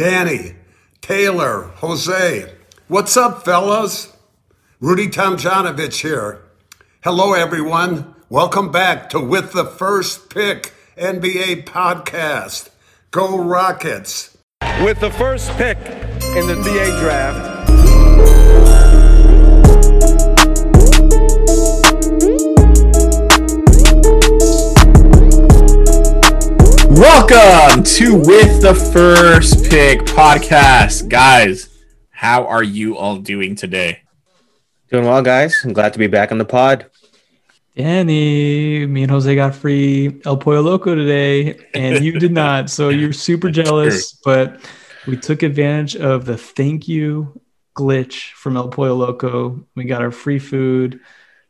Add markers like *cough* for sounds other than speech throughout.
Danny, Taylor, Jose. What's up, fellas? Rudy Tomjanovich here. Hello, everyone. Welcome back to With the First Pick NBA podcast. Go Rockets. With the first pick in the NBA draft, Welcome to With the First Pick podcast. Guys, how are you all doing today? Doing well, guys. I'm glad to be back on the pod. Danny, me and Jose got free El Pollo Loco today, and you did not. So *laughs* you're super jealous, but we took advantage of the thank you glitch from El Pollo Loco. We got our free food.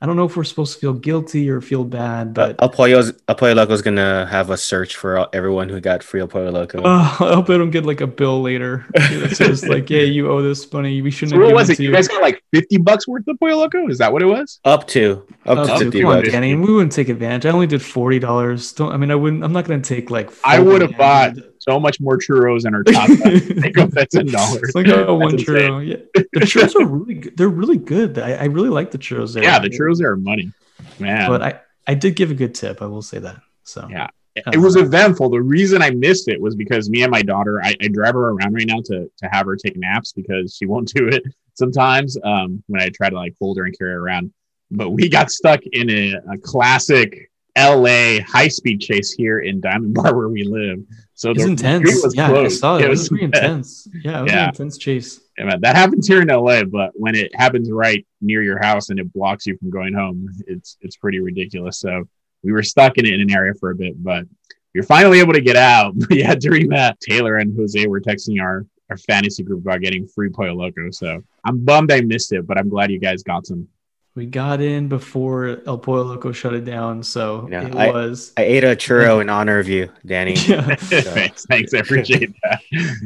I don't know if we're supposed to feel guilty or feel bad, but El Pollo's El Pollo Loco's gonna have a search for everyone who got free El Pollo Loco. uh, *laughs* I hope I don't get like a bill later that says like, "Yeah, you owe this money. We shouldn't So have what was it it? to You you." guys got like 50 bucks worth of Pollo Loco? Is that what it was? up to up, Up to to- fifty come on, bucks. Danny. We wouldn't take advantage. I only did forty dollars. Don't. I mean, I wouldn't. I'm not going to take like. I would have bought 40. So much more churros in our top. Think *laughs* of that ten dollars. It's like oh, one churro. Yeah, the churros are really good. They're really good. I, I really like the churros there. Yeah, the churros there are money, man. But I, I did give a good tip. I will say that. So Yeah. it was eventful. The reason I missed it was because me and my daughter, I, I drive her around right now to to have her take naps because she won't *laughs* do it sometimes um, when I try to like hold her and carry her around. But we got stuck in a, a classic LA high speed chase here in Diamond Bar *laughs* where we live. So it's the intense. was Yeah, I saw it. It, was, was pretty intense. Yeah, it was Yeah. an intense chase. Yeah, man, that happens here in LA, but when it happens right near your house and it blocks you from going home, it's it's pretty ridiculous. So we were stuck in it in an area for a bit, but you're finally able to get out. But *laughs* yeah, during that, Taylor and Jose were texting our our fantasy group about getting free Pollo Loco. So I'm bummed I missed it, but I'm glad you guys got some. We got in before El Pollo Loco shut it down, so Yeah, it I- was. I ate a churro *laughs* in honor of you, Danny. Yeah. *laughs* thanks, thanks, I appreciate that.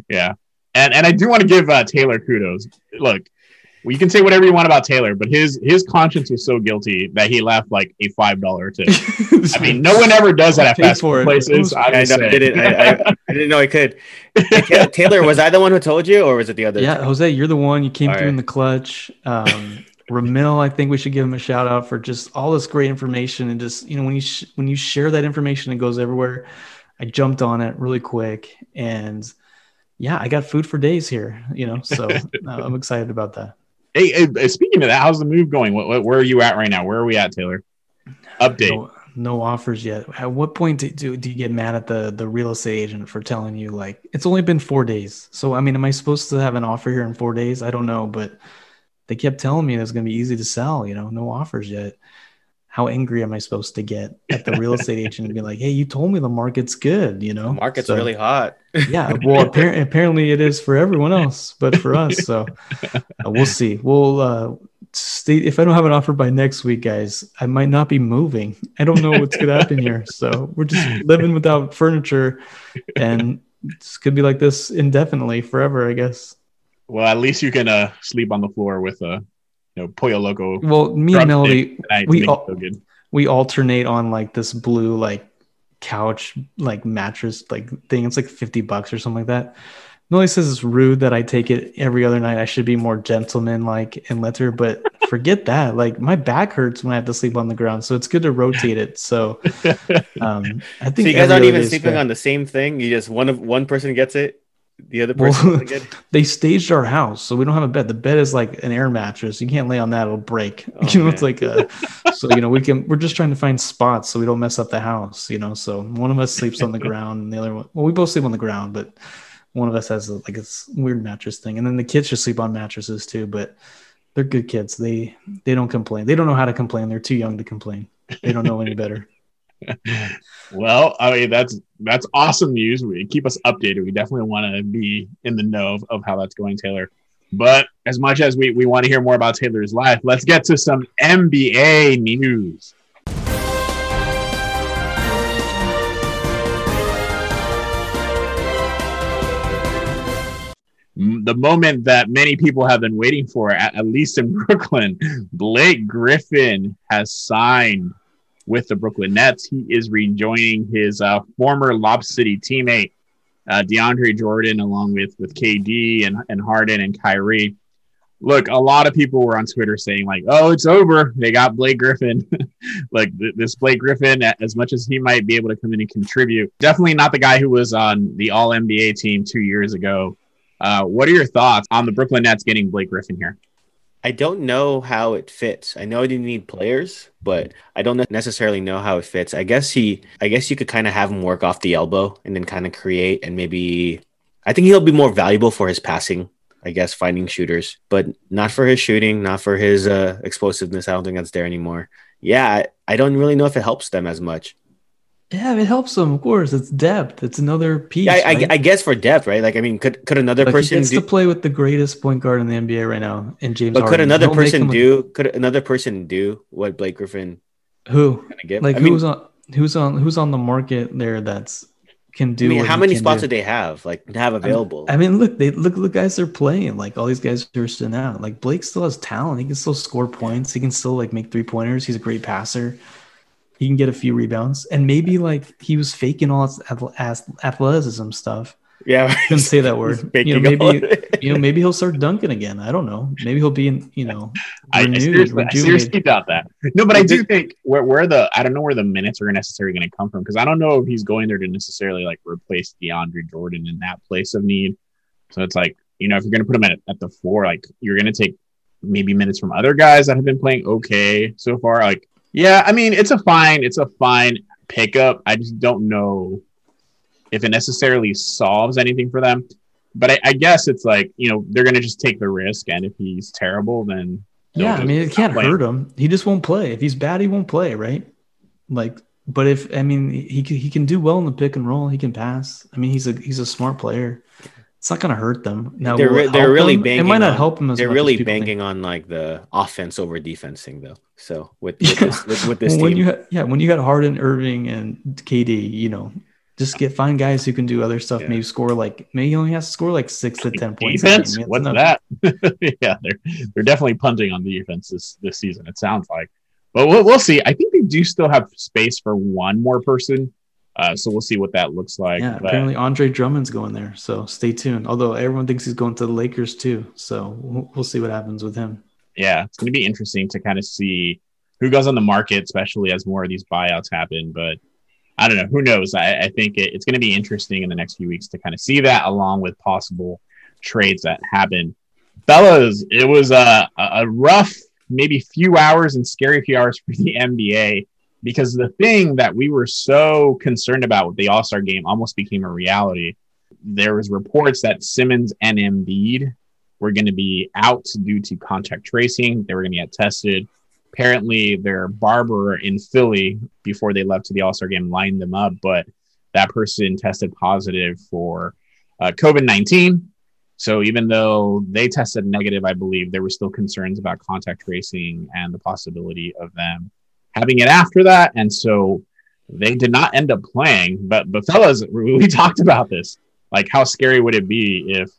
Yeah, and and I do want to give uh, Taylor kudos. Look, well, you can say whatever you want about Taylor, but his his conscience was so guilty that he left like a five dollar tip. *laughs* I mean, no one ever does that at fast for food places. I, I, know. I didn't. I, I, I didn't know I could. Taylor, was I the one who told you, or was it the other? Yeah, Jose, you're the one. You came All through in the clutch. Um, Ramil, I think we should give him a shout out for just all this great information and just you know when you sh- when you share that information, it goes everywhere. I jumped on it really quick, and yeah, I got food for days here. You know, so *laughs* uh, I'm excited about that. Hey, hey, speaking of that, how's the move going? What, what, where are you at right now? Where are we at, Taylor? Update. No, no offers yet. At what point do, do, do you get mad at the the real estate agent for telling you like it's only been four days? So I mean, am I supposed to have an offer here in four days? I don't know, but they kept telling me it was going to be easy to sell. You know, no offers yet. How angry am I supposed to get at the real estate agent and be like, "Hey, you told me the market's good." You know, The market's So- really hot. yeah. *laughs* Well, apparently, apparently it is for everyone else, but for us, so uh, we'll see. We'll uh, stay. If I don't have an offer by next week, guys, I might not be moving. I don't know what's gonna happen here, *laughs* so we're just living without furniture, and it's could be like this indefinitely, forever, I guess. Well, at least you can uh, sleep on the floor with a you know Pollo Loco. Well, me and Drumstick Melody, we Make it all- feel good. we alternate on like this blue like couch like mattress like thing. It's like fifty bucks or something like that. Millie says it's rude that I take it every other night. I should be more gentleman like and let her, but *laughs* forget that. Like my back hurts when I have to sleep on the ground, so it's good to rotate it. So *laughs* um, I So think you guys aren't even sleeping fair. on the same thing. You just one of one person gets it, the other Well, person get *laughs* they staged our house, so we don't have a bed. The bed is like an air mattress. You can't lay on that; it'll break. *laughs* Oh, you know, it's like a, so you know we can. We're just trying to find spots so we don't mess up the house. You know, so one of us sleeps on the *laughs* ground, and the other one. Well, we both sleep on the ground, but one of us has a, like a weird mattress thing, and then the kids just sleep on mattresses too. But they're good kids. They they don't complain. They don't know how to complain. They're too young to complain. They don't know any better. *laughs* Well, I mean that's that's awesome news. We keep us updated. We definitely want to be in the know of, of how that's going, Taylor. But as much as we, we want to hear more about Taylor's life, let's get to some NBA news. The moment that many people have been waiting for, at, at least in *laughs* Brooklyn, Blake Griffin has signed with the Brooklyn Nets. He is rejoining his uh, former Lob City teammate. uh, DeAndre Jordan, along with with KD and and Harden and Kyrie. Look, a lot of people were on Twitter saying like, "Oh, it's over. They got Blake Griffin." *laughs* like th- this Blake Griffin, as much as he might be able to come in and contribute, definitely not the guy who was on the All NBA team two years ago. Uh, what are your thoughts on the Brooklyn Nets getting Blake Griffin here? I don't know how it fits. I know you need players, but I don't necessarily know how it fits. I guess he, I guess you could kind of have him work off the elbow and then kind of create and maybe. I think he'll be more valuable for his passing. I guess finding shooters, but not for his shooting, not for his uh, explosiveness. I don't think that's there anymore. Yeah, I, I don't really know if it helps them as much. Yeah, it helps them. Of course, it's depth. It's another piece. Yeah, I, right? I, I guess for depth, right? Like, I mean, could could another Like, person he gets do? to play with the greatest point guard in the NBA right now, in James. But could another make person do? Could another person do what Blake Griffin who? Like I mean, who's on who's on who's on the market there that's can do? I mean, how many spots do? do they have? Like have available? I mean, look, they look look guys they're playing. Like all these guys are sitting out. Like Blake still has talent. He can still score points. He can still like make three pointers. He's a great passer. He can get a few rebounds. And maybe like he was faking all his ath- ath- athleticism stuff. yeah, I *laughs* Couldn't say that word. You know, maybe you know maybe he'll start dunking again. I don't know. Maybe he'll be in you know I, I renewed, seriously, I rejuvenated. seriously doubt that. No, but I do think where, where the I don't know where the minutes are necessarily going to come from because I don't know if he's going there to necessarily like replace DeAndre Jordan in that place of need. So it's like you know if you're going to put him at at the floor, like you're going to take maybe minutes from other guys that have been playing okay so far. Like yeah, I mean it's a fine, it's a fine pickup. I just don't know if it necessarily solves anything for them. But I, I guess it's like you know they're going to just take the risk, and if he's terrible, then Yeah, I mean, it can't hurt him. He just won't play. If he's bad, he won't play, right? Like, but if I mean, he can, he can do well in the pick and roll. He can pass. I mean, he's a he's a smart player. It's not going to hurt them. Now they're will re- it they're really them? banking. It might not on- help him as They're much as really people think. on like the offense over defense thing, though. So with *laughs* with this, with, with this when team, you ha- yeah, when you got Harden, Irving, and KD, you know, just get find guys who can do other stuff. Yeah. Maybe score like maybe he only has to score like six to ten points. defense. What's enough. that? *laughs* yeah, they're they're definitely punting on the defense this this season. It sounds like, but we'll, we'll see. I think they do still have space for one more person, uh, so we'll see what that looks like. Yeah, But, apparently Andre Drummond's going there, so stay tuned. Although everyone thinks he's going to the Lakers too, so we'll, we'll see what happens with him. yeah, it's going to be interesting to kind of see who goes on the market, especially as more of these buyouts happen. But I don't know. Who knows? I, I think it, it's going to be interesting in the next few weeks to kind of see that, along with possible trades that happen. Fellas, it was a, a rough, maybe few hours and scary few hours for the NBA because the thing that we were so concerned about with the All Star game almost became a reality. There was reports that Simmons and Embiid were going to be out due to contact tracing. They were going to get tested. Apparently, their barber in Philly before they left to the All Star game lined them up, but that person tested positive for uh, COVID 19. So even though they tested negative, I believe there were still concerns about contact tracing and the possibility of them having it after that. And so they did not end up playing. But but fellas, we *laughs* talked about this. Like, how scary would it be if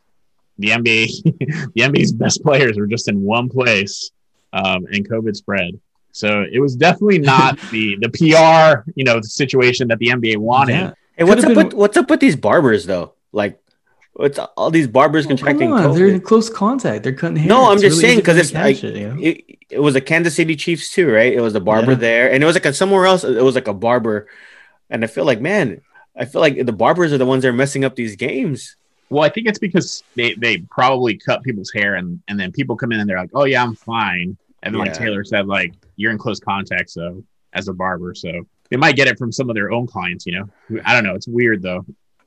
the NBA, *laughs* the NBA's best players were just in one place, um, and COVID spread. So it was definitely not *laughs* the the PR, you know, the situation that the NBA wanted. Yeah. hey, what's up could've with what's up with these barbers though? Like, what's all these barbers Well, contracting come on, they're in close contact. They're cutting hair. No, I'm It's just really saying because it's like it, you know? it, it was a Kansas City Chiefs too, right? It was the barber Yeah. there, and it was like a, somewhere else. It was like a barber, and I feel like man, I feel like the barbers are the ones that are messing up these games. Well, I think it's because they, they probably cut people's hair and, and then people come in and they're like, oh, yeah, I'm fine. And then, like Taylor said, like, you're in close contact, so as a barber. So they might get it from some of their own clients, you know? I don't know. It's weird, though.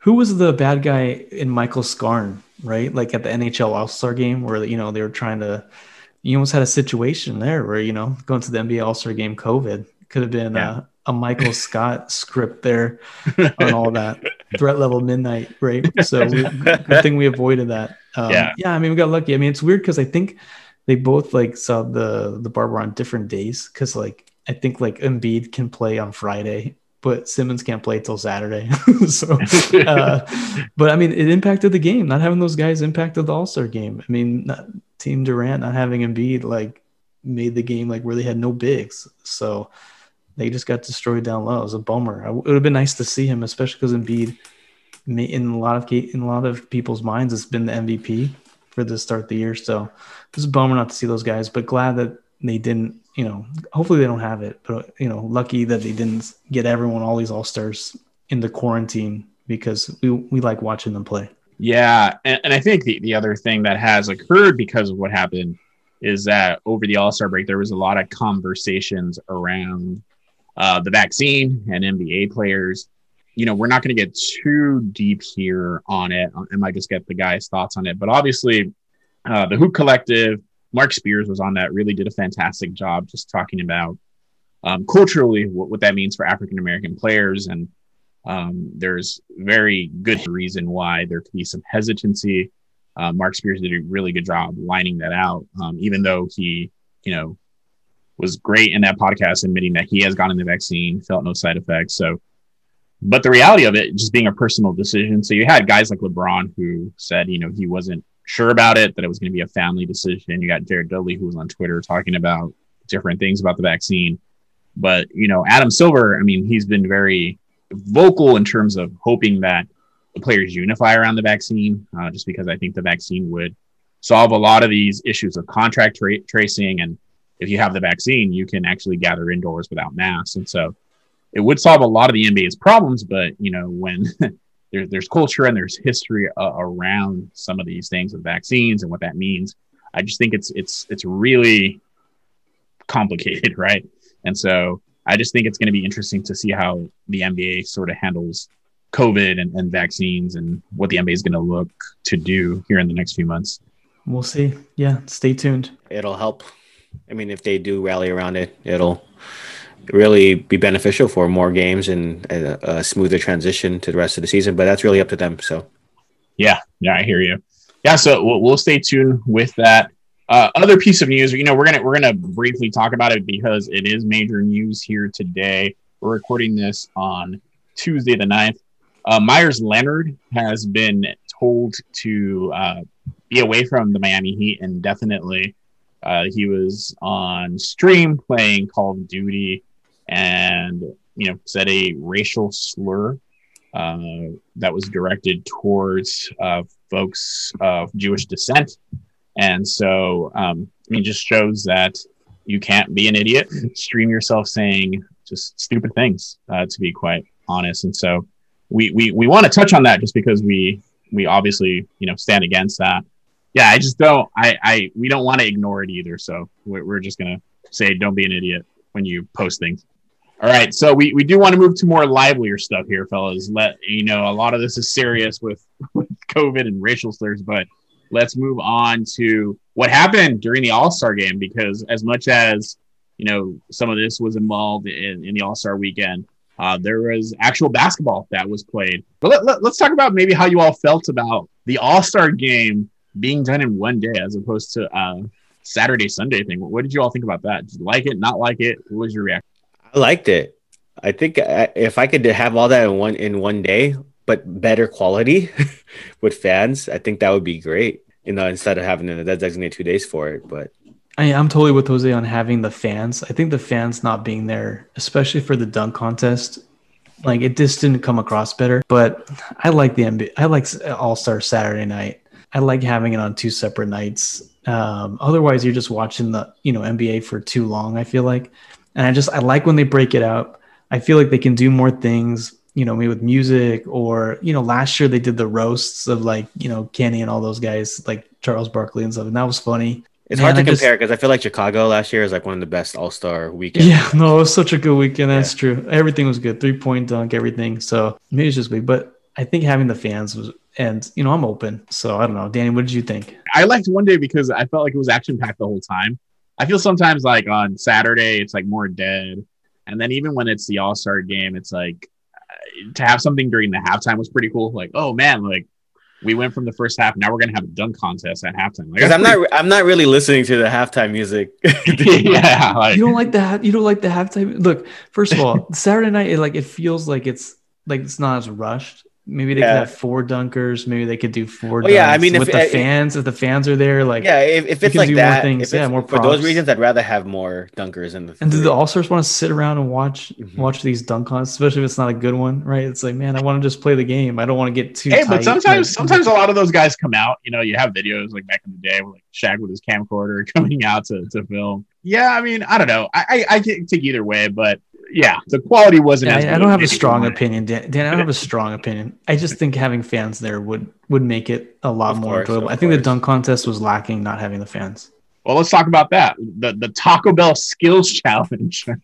Who was the bad guy in Michael Scarn, right? Like at the NHL All Star game where, you know, they were trying to, you almost had a situation there where, you know, going to the NBA All Star game, COVID could have been Yeah. uh, a Michael Scott *laughs* script there on all that threat level midnight, right? So we, *laughs* good thing we avoided that. Um, Yeah. yeah. I mean, we got lucky. I mean, it's weird because I think they both like saw the the barber on different days because like I think like Embiid can play on Friday, but Simmons can't play till Saturday. *laughs* so, *laughs* uh, but I mean, it impacted the game. Not having those guys impacted the All Star game. I mean, not, Team Durant not having Embiid like made the game like where they had no bigs. So they just got destroyed down low. It was a bummer. I- It would have been nice to see him, especially because Embiid in a lot of in a lot of people's minds, it's been the MVP for the start of the year. So it's a bummer not to see those guys, but glad that they didn't. You know, hopefully they don't have it, but you know, lucky that they didn't get everyone all these all stars in the quarantine because we we like watching them play. Yeah, and, and I think the, the other thing that has occurred because of what happened is that over the All Star break, there was a lot of conversations around uh, the vaccine and NBA players. You know, we're not going to get too deep here on it. I might just get the guy's thoughts on it. But obviously, uh, the Hoop Collective, Marc Spears was on that, really did a fantastic job just talking about um, culturally what, what that means for African American players. And um, there's very good reason why there could be some hesitancy. Uh, Marc Spears did a really good job lining that out, um, even though he, you know, was great in that podcast admitting that he has gotten the vaccine, felt no side effects. So, but the reality of it just being a personal decision. So you had guys like LeBron who said, you know, he wasn't sure about it, that it was going to be a family decision. You got Jared Dudley who was on Twitter talking about different things about the vaccine. But, you know, Adam Silver, I mean, he's been very vocal in terms of hoping that the players unify around the vaccine, uh, just because I think the vaccine would solve a lot of these issues of contract tra- tracing. And if you have the vaccine, you can actually gather indoors without masks. And so it would solve a lot of the NBA's problems. But, you know, when *laughs* there, there's culture and there's history uh, around some of these things with vaccines and what that means, I just think it's, it's, it's really complicated. *laughs* Right. And so I just think it's going to be interesting to see how the NBA sort of handles COVID and, and vaccines and what the NBA is going to look to do here in the next few months. We'll see. Yeah, stay tuned. It'll help. I mean, if they do rally around it, it'll really be beneficial for more games and a, a smoother transition to the rest of the season. But that's really up to them. So, yeah, yeah, I hear you. Yeah, so we'll, we'll stay tuned with that. Uh, other piece of news, you know, we're gonna we're gonna briefly talk about it because it is major news here today. We're recording this on Tuesday the 9th. Uh, Meyers Leonard has been told to uh, be away from the Miami Heat indefinitely. Uh, he was on stream playing Call of Duty and you know said a racial slur uh, that was directed towards uh, folks of Jewish descent, and so um, just shows that you can't be an idiot, *laughs* stream yourself saying just stupid things, uh, to be quite honest, and so we we we want to touch on that just because we we obviously you know stand against that. Yeah, I just don't. I I we don't want to ignore it either. So we're, we're just gonna say don't be an idiot when you post things. All right, so we, we do want to move to more livelier stuff here, fellas. Let you know a lot of this is serious with, *laughs* with COVID and racial slurs, but let's move on to what happened during the All Star game because as much as you know some of this was involved in, in the All Star weekend, uh, there was actual basketball that was played. But let, let, let's talk about maybe how you all felt about the All Star game being done in one day as opposed to uh, Saturday Sunday thing. What did you all think about that? Did you like it? Not like it? What was your reaction? I liked it. I think if I could have all that in one in one day, but better quality *laughs* with fans, I think that would be great. You know, instead of having to designate two days for it. But I, I'm totally with Jose on having the fans. I think the fans not being there, especially for the dunk contest, like it just didn't come across better. But I like the NBA. I like All Star Saturday night. I like having it on two separate nights. Um, otherwise, you're just watching the you know NBA for too long. I feel like, and I just I like when they break it up. I feel like they can do more things. You know, maybe with music or you know, last year they did the roasts of like you know Kenny and all those guys like Charles Barkley and stuff, and that was funny. it's Man, hard to I compare because I feel like Chicago last year is like one of the best All Star weekends. Yeah, *laughs* no, it was such a good weekend. That's true. Everything was good. Three point dunk, everything. So maybe it's just weak, but I think having the fans was, and you know, I'm open. So I don't know, Danny, what did you think? I liked one day because I felt like it was action packed the whole time. I feel sometimes like on Saturday it's like more dead, and then even when it's the All Star game, it's like uh, to have something during the halftime was pretty cool. Like, oh man, like we went from the first half, now we're gonna have a dunk contest at halftime. Like, Because I'm *laughs* not I'm not really listening to the halftime music. *laughs* *laughs* yeah, like You don't like the ha- you don't like the halftime. Look, first of all, Saturday night, it like it feels like it's like it's not as rushed. Maybe they Yeah. could have four dunkers. Maybe they could do four. Well, yeah, I dunks mean, if- with the if- fans, if the fans are there, like, Yeah, if, if it's like do more that, things. Yeah, it's- more for those reasons, I'd rather have more dunkers in the. And do the All Stars want to sit around and watch Mhm. watch these dunk contests, especially if it's not a good one, right? It's like, man, I want to just play the game. I don't want to get too. Hey, tight. but sometimes like- sometimes a lot of those guys come out. You know, you have videos like back in the day, with like Shaq with his camcorder *laughs* coming out to, to film. Yeah, I mean, I don't know. I, I I can take either way, but yeah, the quality wasn't. Yeah, as I, I don't have a strong anyone. opinion, Dan. Dan, I don't have a strong opinion. I just think having fans there would would make it a lot Of more course, enjoyable. I think the dunk contest was lacking not having the fans. Well, let's talk about that. The the Taco Bell Skills Challenge. *laughs*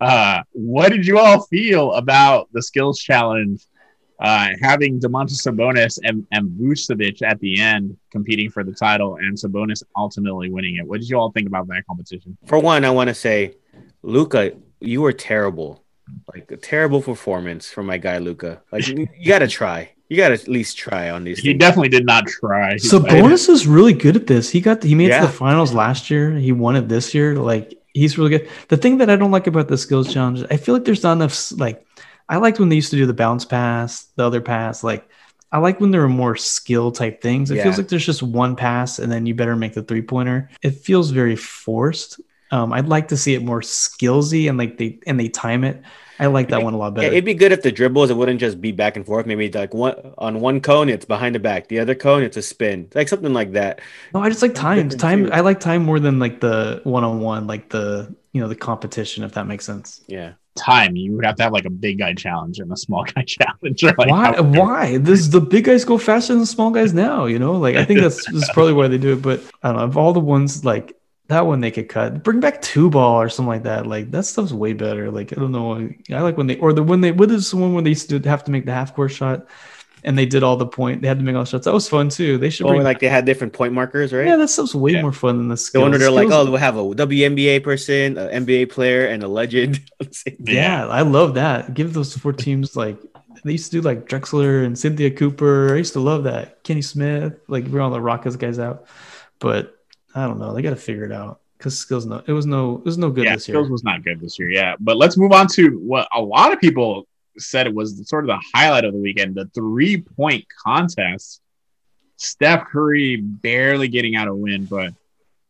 Uh, what did you all feel about the Skills Challenge? Uh, having Domantas Sabonis and, and Vucevic at the end competing for the title, and Sabonis ultimately winning it. What did you all think about that competition? For one, I want to say, Luka, you were terrible. Like a terrible performance from my guy Luka. Like you, you got to try. You got to at least try on these. He things. definitely did not try. So bonus is really good at this. He got he made it Yeah. to the finals last year. He won it this year. Like he's really good. The thing that I don't like about the skills challenge, I feel like there's not enough. Like I liked when they used to do the bounce pass, the other pass. Like I like when there were more skill type things. It Yeah. feels like there's just one pass and then you better make the three pointer. It feels very forced. Um, I'd like to see it more skillsy and like they and they time it. I like that one a lot Yeah, better. it'd be good if the dribbles it wouldn't just be back and forth. Maybe like one on one cone it's behind the back, the other cone it's a spin, like something like that. No, I just like time. Time. too. I like time more than like the one on one, like the you know the competition. If that makes sense. Yeah, time. You would have to have like a big guy challenge and a small *laughs* guy challenge. like, why? how- Why? This the big guys go faster than the small guys now. You know, like I think that's, that's probably why they do it. But I don't know. Of all the ones, like that one, they could cut. Bring back two ball or something like that. Like that stuff's way better. Like I don't know. I like when they or the when they what is the one when they used to have to make the half court shot, and they did all the point. They had to make all the shots. That was fun too. They should or bring like they had different point markers, right? Yeah, that stuff's way Yeah. more fun than the the skills. one where they're like, oh, we'll have a WNBA person, an NBA player, and a legend. on the same team. Yeah, I love that. Give those four teams like they used to do like Drexler and Cynthia Cooper. I used to love that. Kenny Smith, like bring all the Rockets guys out. But I don't know. They got to figure it out because skills no. It was no. It was no good yeah, this year. Skills was not good this year. Yeah, but let's move on to what a lot of people said it was sort of the highlight of the weekend: the three point contest. Steph Curry barely getting out a win, but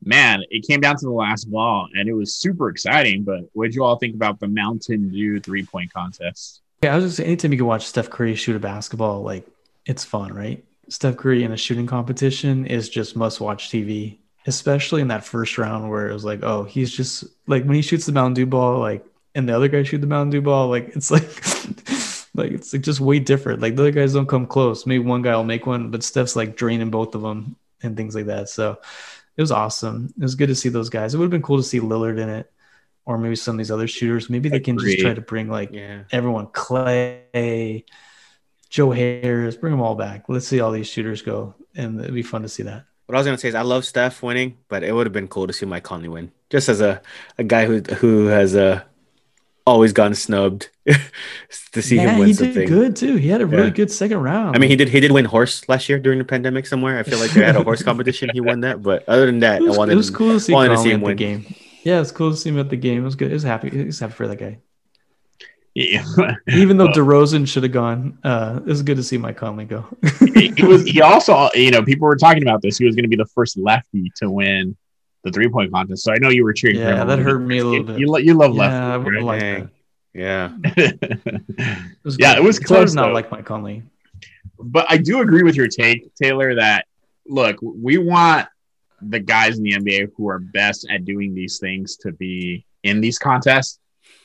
man, it came down to the last ball, and it was super exciting. But what did you all think about the Mountain Dew three point contest? Yeah, I was just saying, anytime you can watch Steph Curry shoot a basketball, like it's fun, right? Steph Curry in a shooting competition is just must watch TV, especially in that first round where it was like, oh, he's just like when he shoots the Mountain Dew ball, like, and the other guy shoot the Mountain Dew ball, like it's *laughs* like, like it's like just way different. Like the other guys don't come close. Maybe one guy will make one, but Steph's like draining both of them and things like that. So it was awesome. It was good to see those guys. It would have been cool to see Lillard in it, or maybe some of these other shooters. Maybe they can just try to bring like yeah. everyone clay joe harris bring them all back let's see all these shooters go and it'd be fun to see that What I was gonna say is I love Steph winning, but it would have been cool to see Mike Conley win, just as a, a guy who who has uh, always gotten snubbed *laughs* to see yeah him win he something. did good too. He had a really Yeah. good second round. I mean, he did he did win horse last year during the pandemic somewhere. I feel like they had a horse competition. He won that, but other than that, it was, I wanted it was cool to see, wanted to Conley see him at the game. Yeah it's cool to see him at the game. It was good. It was happy. It was happy for that guy Yeah. even though Well- DeRozan should have gone uh it was good to see Mike Conley go he, he was he *laughs* also you know people were talking about this he was going to be the first lefty to win the three point contest so i know you were cheering for him yeah that little hurt me a little bit you, lo- you love yeah lefty would right? like Dang. Yeah, *laughs* it was Yeah, it was close, to not though. like Mike Conley but I do agree with your take, Taylor, that look, we want the guys in the NBA who are best at doing these things to be in these contests.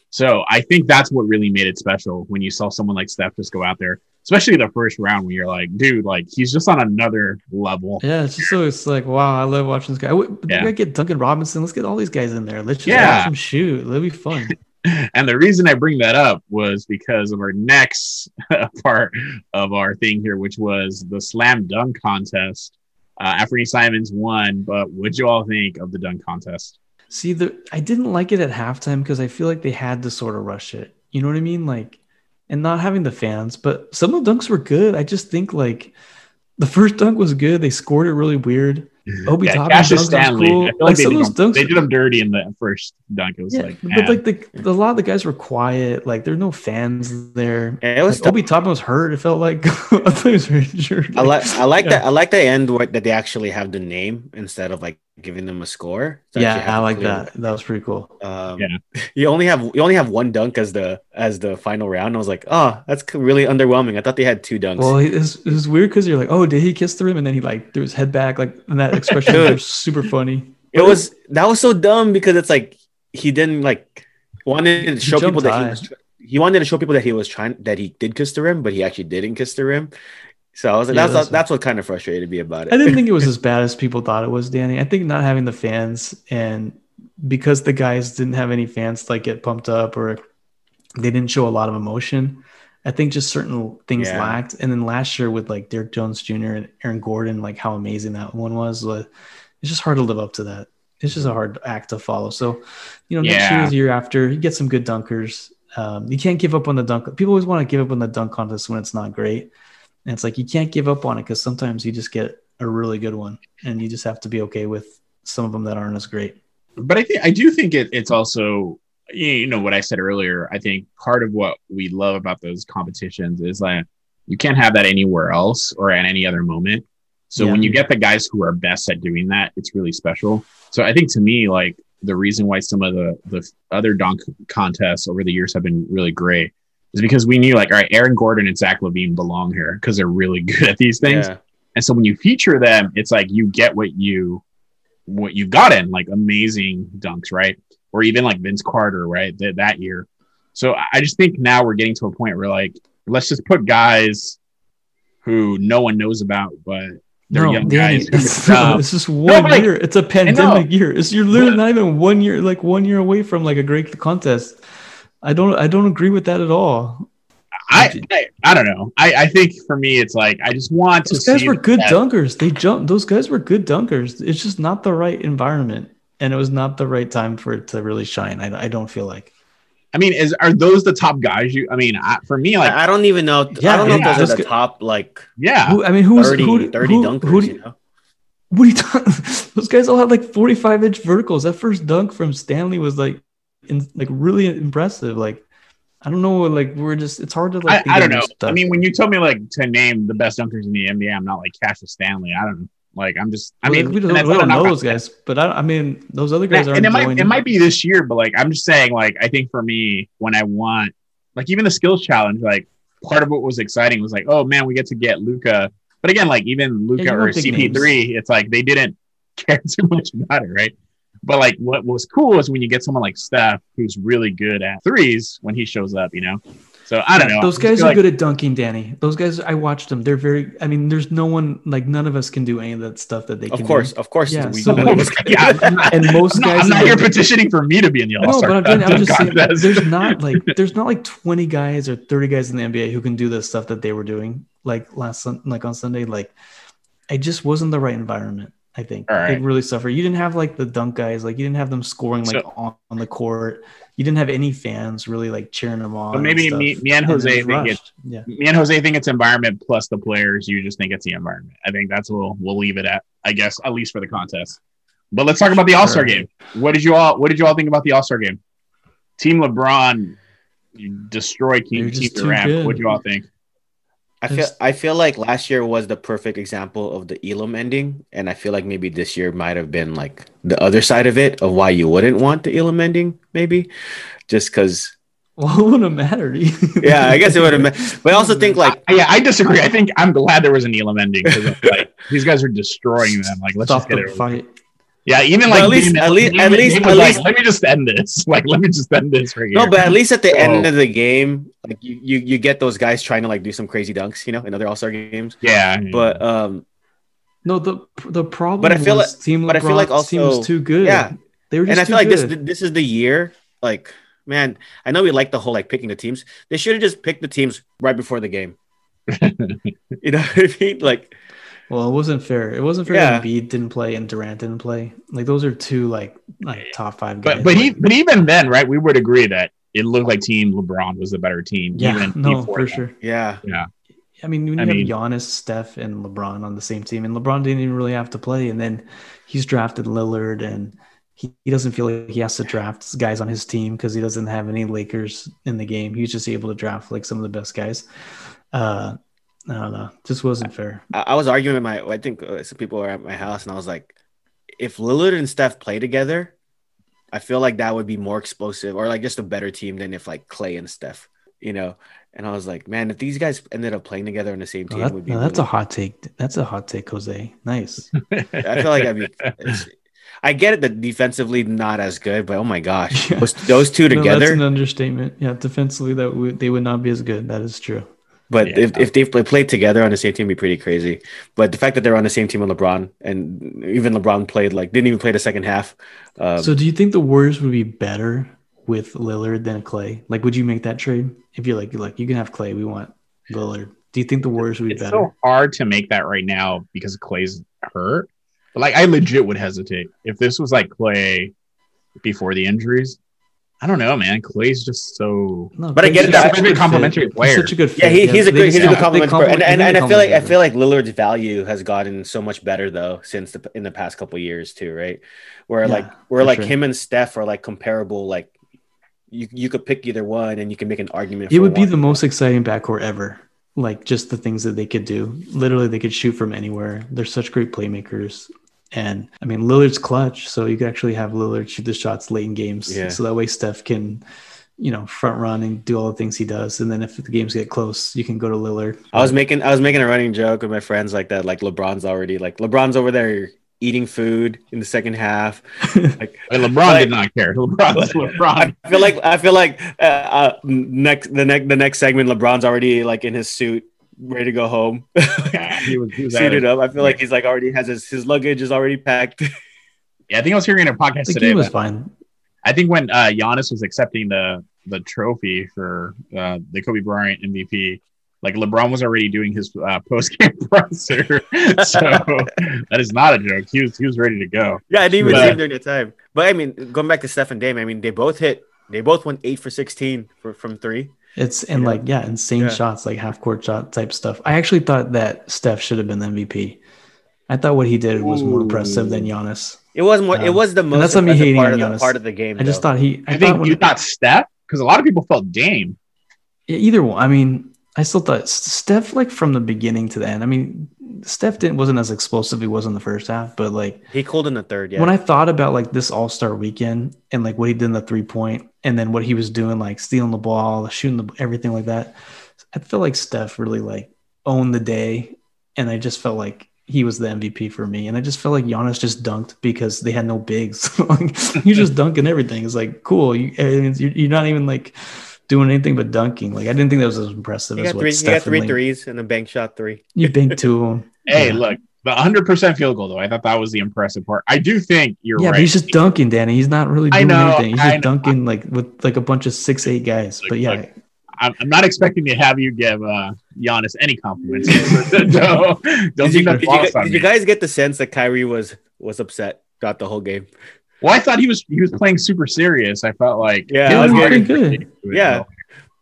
So I think that's what really made it special when you saw someone like Steph just go out there, especially the first round when you're like, dude, like he's just on another level. Yeah, it's just so it's like wow, I love watching this guy. We, Yeah. gotta get Duncan Robinson. Let's get all these guys in there. Let's just Yeah. watch them shoot. That'll be fun. *laughs* And the reason I bring that up was because of our next *laughs* part of our thing here, which was the slam dunk contest. Uh, Anthony Simons won, but what'd you all think of the dunk contest? See, the I didn't like it at halftime because I feel like they had to sort of rush it. You know what I mean? Like, and not having the fans, but some of the dunks were good. I just think like the first dunk was good. They scored it really weird. Mm-hmm. Obi yeah, Toppin Cassius dunks was Stanley. cool. I feel Like, like they, some did of those them, dunks. they did them dirty in the first dunk. It was yeah, like, but man. like the, the a lot of the guys were quiet. Like there there's no fans there. Yeah, it was Like, Obi Toppin was hurt. It felt like *laughs* I thought he was injured. I like I like Yeah. that I like the end where that they actually have the name instead of like giving them a score. To yeah, actually have I a like clear- that. That was pretty cool. Um, Yeah. *laughs* you only have you only have one dunk as the as the final round. I was like, oh, that's really underwhelming. I thought they had two dunks. Well, it was, it was weird because you're like, oh, did he kiss the rim? And then he like threw his head back, like, and that expression *laughs* was super funny. it was that was so dumb because it's like he didn't like wanted to show people jumped that high. he was he wanted to show people that he was trying that he did kiss the rim, but he actually didn't kiss the rim. So I was like, Yeah, that's that's- that's, what kind of frustrated me about it. I didn't think it *laughs* was as bad as people thought it was, Danny. I think not having the fans and because the guys didn't have any fans like get pumped up or they didn't show a lot of emotion. I think just certain things Yeah. lacked. And then last year with like Derrick Jones Jr. and Aaron Gordon, like how amazing that one was. like, It's just hard to live up to that. It's just a hard act to follow. So, you know, next Yeah. year, the year after, you get some good dunkers. Um, you can't give up on the dunk. People always want to give up on the dunk contest when it's not great. And it's like you can't give up on it because sometimes you just get a really good one, and you just have to be okay with some of them that aren't as great. but I think I do think it, it's also you know what I said earlier. I think part of what we love about those competitions is like you can't have that anywhere else or at any other moment. So Yeah. when you get the guys who are best at doing that, it's really special. So I think to me, like the reason why some of the the other dunk contests over the years have been really great is because we knew like all right, Aaron Gordon and Zach LaVine belong here because they're really *laughs* good at these things. Yeah. And so when you feature them, it's like you get what you what you got in, like amazing dunks, right? Or even like Vince Carter, right? That that year. So I- I just think now we're getting to a point where like let's just put guys who no one knows about, but they're no, young Danny, guys. who it's, can it's *laughs* just one like, year. It's a pandemic year. It's you're literally not even one year, like one year away from like a great contest. I don't, I don't agree with that at all. I, I I don't know. I I think for me it's like I just want Those to guys see were good that- dunkers. They jumped. Those guys were good dunkers. It's just not the right environment, and it was not the right time for it to really shine. I, I don't feel like. I mean, is are those the top guys? You, I mean, I, for me, like, I I don't even know. Yeah, I don't know yeah. if those are the top like yeah, Who, I mean, who's 30, who, 30 who, dunkers. who do you know? *laughs* What are you talking? *laughs* Those guys all had like 45 inch verticals. That first dunk from Stanley was like, in, like really impressive. Like, I don't know. Like, we're just, it's hard to like, I, I don't know. stuff. I mean, when you told me like to name the best dunkers in the NBA, I'm not like Cassius Stanley. I don't know. Like, I'm just. I mean, we don't, we don't know those guys, but I, I mean, those other guys aren't it might it might be this year, but like I'm just saying, like I think for me, when I want like even the skills challenge, like part of what was exciting was like, oh man, we get to get Luka. But again, like even Luka you or CP3, it's like they didn't *laughs* care too much about it, right? But like what was cool is when you get someone like Steph who's really good at threes when he shows up, you know. So I don't Yeah, know. Those guys are like- good at dunking, Danny. Those guys, I watched them. They're very. I mean, there's no one like none of us can do any of that stuff that they can. Of course, do. of course. Yeah, we so- none of us yeah, that. I'm not, and most I'm not, guys. I'm not the- here petitioning for me to be in the All No, Star. but I'm, Danny, I'm *laughs* just saying, contest. there's not like there's not like 20 guys or 30 guys in the NBA who can do the stuff that they were doing like last like on Sunday. Like, it just wasn't the right environment. I think right. it really suffered. You didn't have like the dunk guys, like you didn't have them scoring like So- on, on the court. You didn't have any fans really like cheering them on. But maybe me, me and And Jose was think it, yeah. me and Jose think it's environment plus the players. You just think it's the environment. I think that's what we'll, we'll leave it at. I guess at least for the contest. But let's talk about the All Star Sure. game. What did you all What did you all think about the All Star game? Team LeBron destroy Team, team Durant. What do you all think? I feel I feel like last year was the perfect example of the Elam ending, and I feel like maybe this year might have been like the other side of it of why you wouldn't want the Elam ending, maybe, just because. *laughs* Well, it wouldn't have mattered. *laughs* Yeah, I guess it would have. been. But I also think like I, yeah, I disagree. I think I'm glad there was an Elam ending because like these guys are destroying them. Like let's stop just get the it. Over. fight. Yeah, even But like at least- Damon- at least- at least- at least- like, let me just end this. *laughs* Like let me just end this right here. no, but at least at the So- end of the game, like you, you you get those guys trying to like do some crazy dunks, you know, in other All Star games. yeah, But um, No, the the problem. But I feel like- Team but I feel like LeBron's team was too good. yeah. they were just and I feel like this this is the year. Like, man, I know we like the whole like picking the teams. They should have just picked the teams right before the game. *laughs* you know what I mean? Like, Well, it wasn't fair. It wasn't fair Yeah. that Embiid didn't play and Durant didn't play. Like those are two like like top five guys. But but he but even then, right? We would agree that it looked like Team LeBron was the better team. yeah, even no, for that. sure. yeah, Yeah, I mean, when you I have mean- Giannis, Steph, and LeBron on the same team, and LeBron didn't even really have to play, and then he's drafted Lillard, and he, he doesn't feel like he has to draft guys on his team because he doesn't have any Lakers in the game. He's just able to draft like some of the best guys. Uh, I don't know, just wasn't fair. I, I was arguing with my. I think uh, some people were at my house, and I was like, if Lillard and Steph play together, I feel like that would be more explosive, or like just a better team than if like Clay and Steph, you know. And I was like, man, if these guys ended up playing together on the same No, team, that- would be. no, that's a hot take. That's a hot take, Jose. Nice. *laughs* I feel like I'd be. I get it that defensively not as good, but oh my gosh, *laughs* Yeah. those, those two No, that's together. an understatement. Yeah, defensively, that would, they would not be as good. That is true. But Yeah. if, if they play, played together on the same team, it'd be pretty crazy. But the fact that they're on the same team with LeBron, and even LeBron played like didn't even play the second half. Um, So, do you think the Warriors would be better with Lillard than Clay? Like, would you make that trade if you're like, you're like, you can have Clay, we want Lillard? Do you think the Warriors would be It's better? so hard to make that right now because Clay's hurt. But like, I legit would hesitate if this was like Clay before the injuries. I don't know, man. Clay's just so. No, But I get it, such a good complimentary fit. He's player. such a good fit. yeah, he, he's a good he's a just- good they compliment. player. And, and, and I feel like I feel like Lillard's value has gotten so much better though since the in the past couple years too, right? Where Yeah, like where like sure. him and Steph are like comparable. Like you you could pick either one, and you can make an argument. It for would be the most exciting backcourt ever. Like just the things that they could do. Literally, they could shoot from anywhere. They're such great playmakers. And I mean, Lillard's clutch, so you could actually have Lillard shoot the shots late in games. Yeah. So that way, Steph can, you know, front run and do all the things he does. And then if the games get close, you can go to Lillard. I was making I was making a running joke with my friends like that. Like LeBron's already like LeBron's over there eating food in the second half. *laughs* Like Wait, LeBron Like- did not care. *laughs* LeBron, LeBron. I feel like I feel like uh, uh, next the next the next segment LeBron's already like in his suit ready to go home. *laughs* Yeah, he was, he was Suited at up. I feel like he's like already has his, his luggage is already packed. *laughs* Yeah, I think I was hearing a podcast the today. game was fine. I think when uh, Giannis was accepting the the trophy for uh, the Kobe Bryant MVP, like LeBron was already doing his uh, *laughs* post game presser. so that is not a joke. He was he was ready to go. yeah, I didn't even But- see him during the time. But I mean, going back to Steph and Dame, I mean they both hit they both went eight for sixteen for, from three. It's and Yeah. like yeah, insane Yeah. shots, like half court shot type stuff. I actually thought that Steph should have been the MVP. I thought what he did was more impressive than Giannis. It was more. it Um, was the most that's not me impressive hating part on of the Giannis. part of the game. I just thought he. I I think thought when- you thought Steph because a lot of people felt Dame. Yeah, either one. I mean, I still thought Steph like from the beginning to the end. I mean, Steph didn't wasn't as explosive he was in the first half, but like he cooled in the third. Yeah, when I thought about like this All Star weekend and like what he did in the three point and then what he was doing, like stealing the ball, shooting the everything like that, I feel like Steph really like owned the day, and I just felt like he was the MVP for me, and I just felt like Giannis just dunked because they had no bigs. *laughs* like, you just *laughs* dunking everything. It's like cool. You, you're you're not even like doing anything but dunking. Like I didn't think that was as impressive he as got what three. He Steph got three and, threes and a bank shot three. You banked *laughs* two of them. Hey, Yeah. look, the 100% field goal though. I thought that was the impressive part. I do think you're Yeah, right. but he's just dunking, Danny. He's not really I doing know, anything. He's I just know. dunking like with like a bunch of six eight guys. Look, But yeah, look. I'm, I'm not expecting to have you give uh, Giannis any compliments. *laughs* *laughs* don't don't Did, you, did, you, lost gu- on did you guys get the sense that Kyrie was was upset throughout the whole game? Well, I thought he was he was playing super serious. I felt like Yeah, he was was pretty good. Yeah.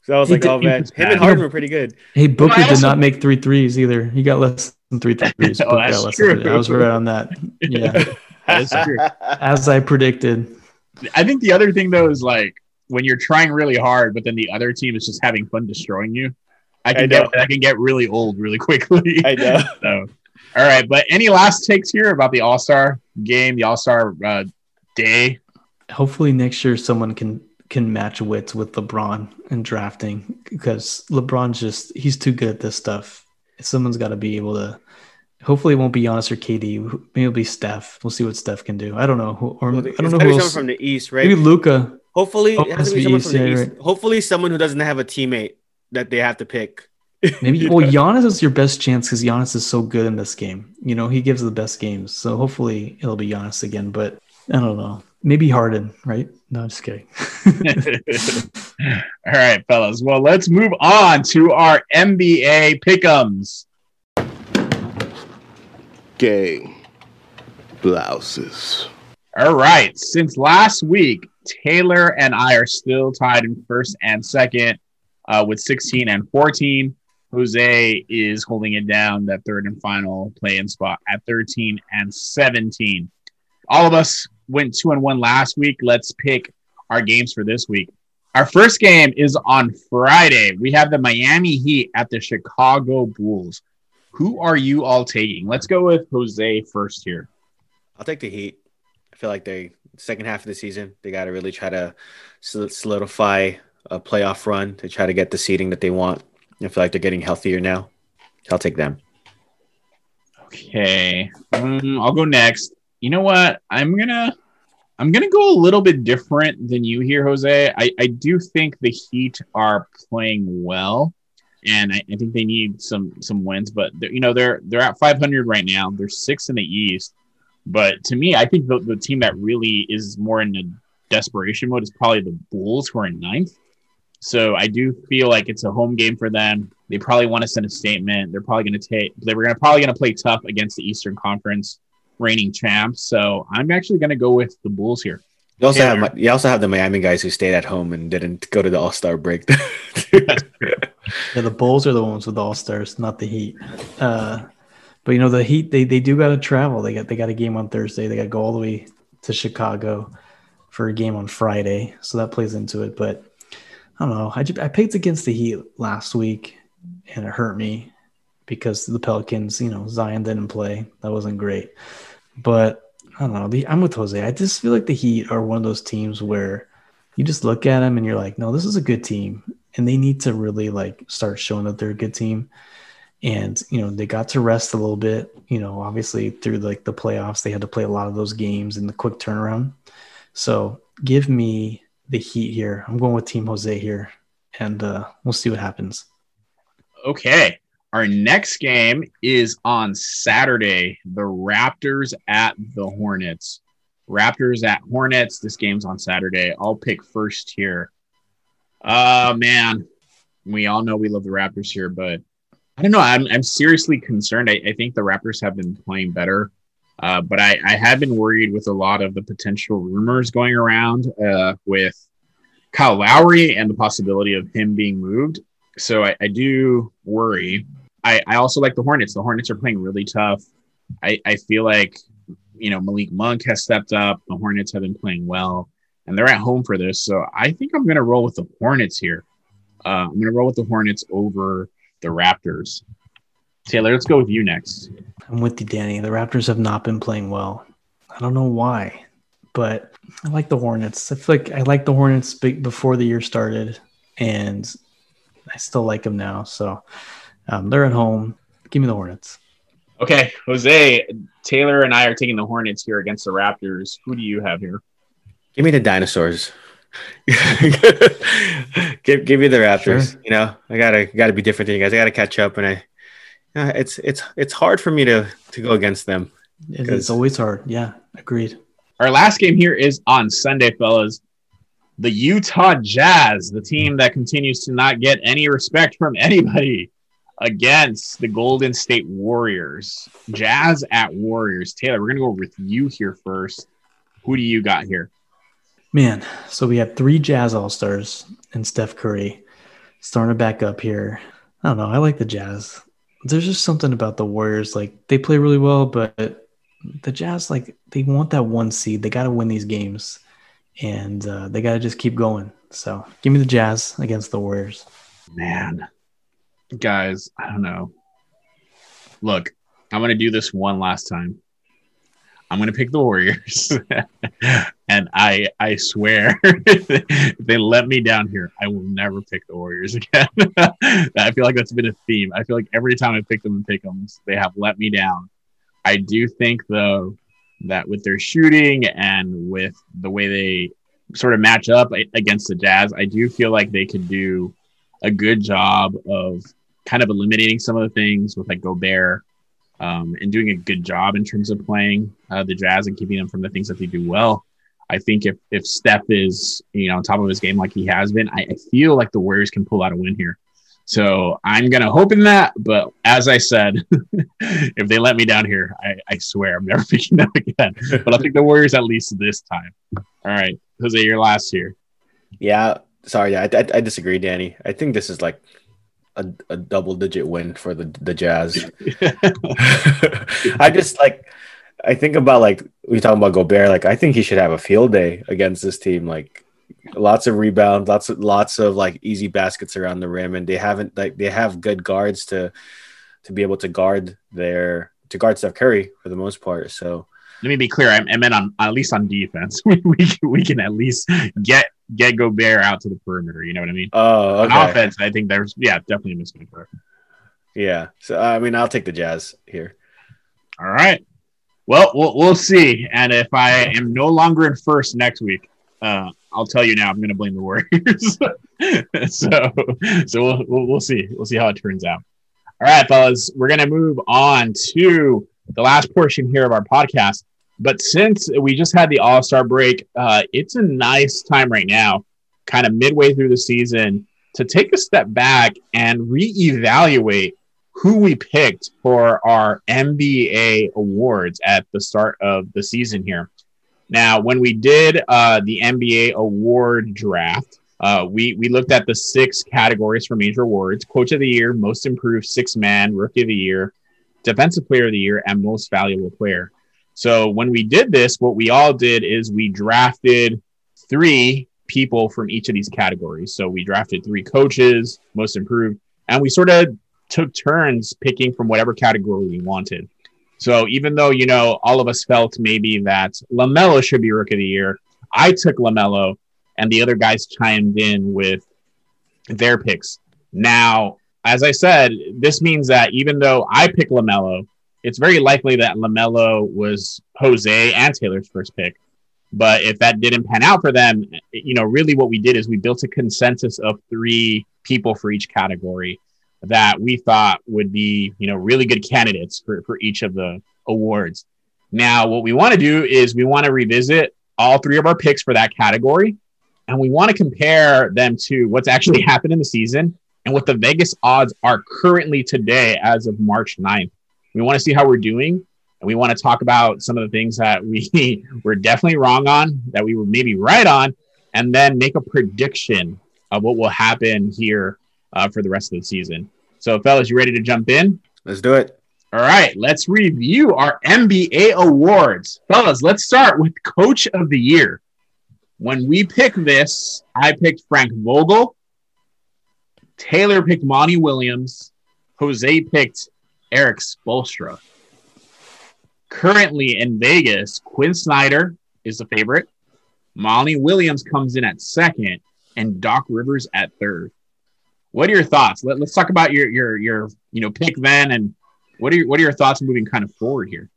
So I was He like, did- oh he man, was him and bad. Harden were pretty good. Hey, Booker I did not make three threes either. He got less than three *laughs* threes. Oh, Booker less true. three. I was right on that. Yeah, *laughs* That's true. as I predicted. I think the other thing though is like when you're trying really hard, but then the other team is just having fun destroying you. I can I get I can get really old really *laughs* quickly. I know. So, all right. But any last takes here about the All Star game, the All Star uh, day? Hopefully next year someone can can match wits with LeBron in drafting because LeBron's just he's too good at this stuff. Someone's got to be able to. Hopefully, it won't be Giannis or KD. Maybe it'll be Steph. We'll see what Steph can do. I don't know. Who, or Well, I don't know gotta who else. someone from the East, right? Maybe Luka. Hopefully, Oh, it has to be be someone East, from the yeah, East. Hopefully, someone who doesn't have a teammate that they have to pick. Maybe You *laughs* well, know? Giannis is your best chance because Giannis is so good in this game. You know, he gives the best games. So hopefully it'll be Giannis again. But I don't know. Maybe Harden, right? No, I'm just kidding. *laughs* All right, fellas. Well, let's move on to our NBA pickums. Gang. Blouses. All right. Since last week, Taylor and I are still tied in first and second uh, with 16 and 14. Jose is holding it down that third and final play in spot at 13 and 17. All of us went two and one last week. Let's pick our games for this week. Our first game is on Friday. We have the Miami Heat at the Chicago Bulls. Who are you all taking? Let's go with Jose first here. I'll take the Heat. I feel like they second half of the season they got to really try to solidify a playoff run to try to get the seeding that they want. I feel like they're getting healthier now. I'll take them. Okay, um, I'll go next. You know what? I'm gonna I'm gonna go a little bit different than you here, Jose. I, I do think the Heat are playing well, and I, I think they need some some wins. But you know they're they're at 500 right now. They're six in the East. But to me, I think the, the team that really is more in a desperation mode is probably the Bulls, who are in ninth. So I do feel like it's a home game for them. They probably want to send a statement. They're probably going to take. They were gonna, probably going to play tough against the Eastern Conference reigning champs. So I'm actually going to go with the Bulls here. You also Taylor. have you also have the Miami guys who stayed at home and didn't go to the All Star break. *laughs* yeah, the Bulls are the ones with All Stars, not the Heat. Uh, but you know the Heat, they they do got to travel. They got they got a game on Thursday. They got to go all the way to Chicago for a game on Friday, so that plays into it. But I don't know. I just, I picked against the Heat last week, and it hurt me because the Pelicans, you know, Zion didn't play. That wasn't great. But I don't know. The, I'm with Jose. I just feel like the Heat are one of those teams where you just look at them and you're like, no, this is a good team, and they need to really like start showing that they're a good team and you know they got to rest a little bit you know obviously through like the playoffs they had to play a lot of those games in the quick turnaround so give me the heat here i'm going with team jose here and uh, we'll see what happens okay our next game is on saturday the raptors at the hornets raptors at hornets this game's on saturday i'll pick first here uh man we all know we love the raptors here but I don't know. I'm, I'm seriously concerned. I, I think the Raptors have been playing better, uh, but I, I have been worried with a lot of the potential rumors going around uh, with Kyle Lowry and the possibility of him being moved. So I, I do worry. I, I also like the Hornets. The Hornets are playing really tough. I, I feel like, you know, Malik Monk has stepped up. The Hornets have been playing well, and they're at home for this. So I think I'm going to roll with the Hornets here. Uh, I'm going to roll with the Hornets over the Raptors. Taylor, let's go with you next. I'm with you, Danny. The Raptors have not been playing well. I don't know why, but I like the Hornets. I feel like I like the Hornets before the year started, and I still like them now. So um, they're at home. Give me the Hornets. Okay, Jose, Taylor, and I are taking the Hornets here against the Raptors. Who do you have here? Give me the dinosaurs. *laughs* give give me the Raptors. Sure. You know, I gotta gotta be different than you guys. I gotta catch up, and I, yeah, it's it's it's hard for me to to go against them. It's always hard. Yeah, agreed. Our last game here is on Sunday, fellas. The Utah Jazz, the team that continues to not get any respect from anybody, against the Golden State Warriors. Jazz at Warriors. Taylor, we're gonna go with you here first. Who do you got here? Man, so we have three Jazz All Stars and Steph Curry starting to back up here. I don't know. I like the Jazz. There's just something about the Warriors. Like they play really well, but the Jazz, like they want that one seed. They got to win these games, and uh, they got to just keep going. So give me the Jazz against the Warriors. Man, guys, I don't know. Look, I'm gonna do this one last time. I'm going to pick the Warriors. *laughs* and I I swear, if *laughs* they let me down here, I will never pick the Warriors *laughs* again. I feel like that's been a theme. I feel like every time I pick them and pick them, they have let me down. I do think, though, that with their shooting and with the way they sort of match up against the Jazz, I do feel like they could do a good job of kind of eliminating some of the things with like Gobert um, and doing a good job in terms of playing uh, the Jazz and keeping them from the things that they do well. I think if if Steph is you know on top of his game like he has been, I, I feel like the Warriors can pull out a win here. So I'm gonna hope in that. But as I said, *laughs* if they let me down here, I, I swear I'm never *laughs* picking them again. but I think the Warriors at least this time. All right, Jose, your last here. Yeah, sorry, I, I, I disagree, Danny. I think this is like a, a double digit win for the the Jazz. *laughs* *laughs* I just like I think about like we talking about Gobert. Like I think he should have a field day against this team. Like lots of rebounds, lots of lots of like easy baskets around the rim, and they haven't like they have good guards to to be able to guard their to guard Steph Curry for the most part. So let me be clear. I, I meant on at least on defense, we, *laughs* we, we can at least get get Gobert out to the perimeter. You know what I mean? Oh, okay. On offense, I think there's yeah, definitely a mismatch there. Yeah. So I mean, I'll take the Jazz here. All right. Well, we'll we'll see. And if I am no longer in first next week, uh, I'll tell you now. I'm going to blame the Warriors. *laughs* so so we'll, we'll we'll see. We'll see how it turns out. All right, fellas, we're going to move on to the last portion here of our podcast. But since we just had the All Star break, uh, it's a nice time right now, kind of midway through the season, to take a step back and reevaluate who we picked for our NBA awards at the start of the season here. Now, when we did uh, the NBA award draft, uh, we we looked at the six categories for major awards: Coach of the Year, Most Improved Six Man, Rookie of the Year, Defensive Player of the Year, and Most Valuable Player. So when we did this, what we all did is we drafted three people from each of these categories. So we drafted three coaches, most improved, and we sort of took turns picking from whatever category we wanted. So even though, you know, all of us felt maybe that LaMelo should be rookie of the year, I took LaMelo and the other guys chimed in with their picks. Now, as I said, this means that even though I pick LaMelo, it's very likely that LaMelo was Jose and Taylor's first pick. But if that didn't pan out for them, you know, really what we did is we built a consensus of three people for each category that we thought would be, you know, really good candidates for, for each of the awards. Now, what we want to do is we want to revisit all three of our picks for that category, and we want to compare them to what's actually happened in the season and what the Vegas odds are currently today as of March 9th. We want to see how we're doing, and we want to talk about some of the things that we *laughs* were definitely wrong on, that we were maybe right on, and then make a prediction of what will happen here uh, for the rest of the season. So, fellas, you ready to jump in? Let's do it. All right, let's review our NBA awards. Fellas, let's start with Coach of the Year. When we pick this, I picked Frank Vogel. Taylor picked Monty Williams. Jose picked Erik Spoelstra. Currently in Vegas, Quin Snyder is the favorite. Monty Williams comes in at second, and Doc Rivers at third. What are your thoughts? Let, us talk about your your your you know pick then, and what are your, what are your thoughts moving kind of forward here?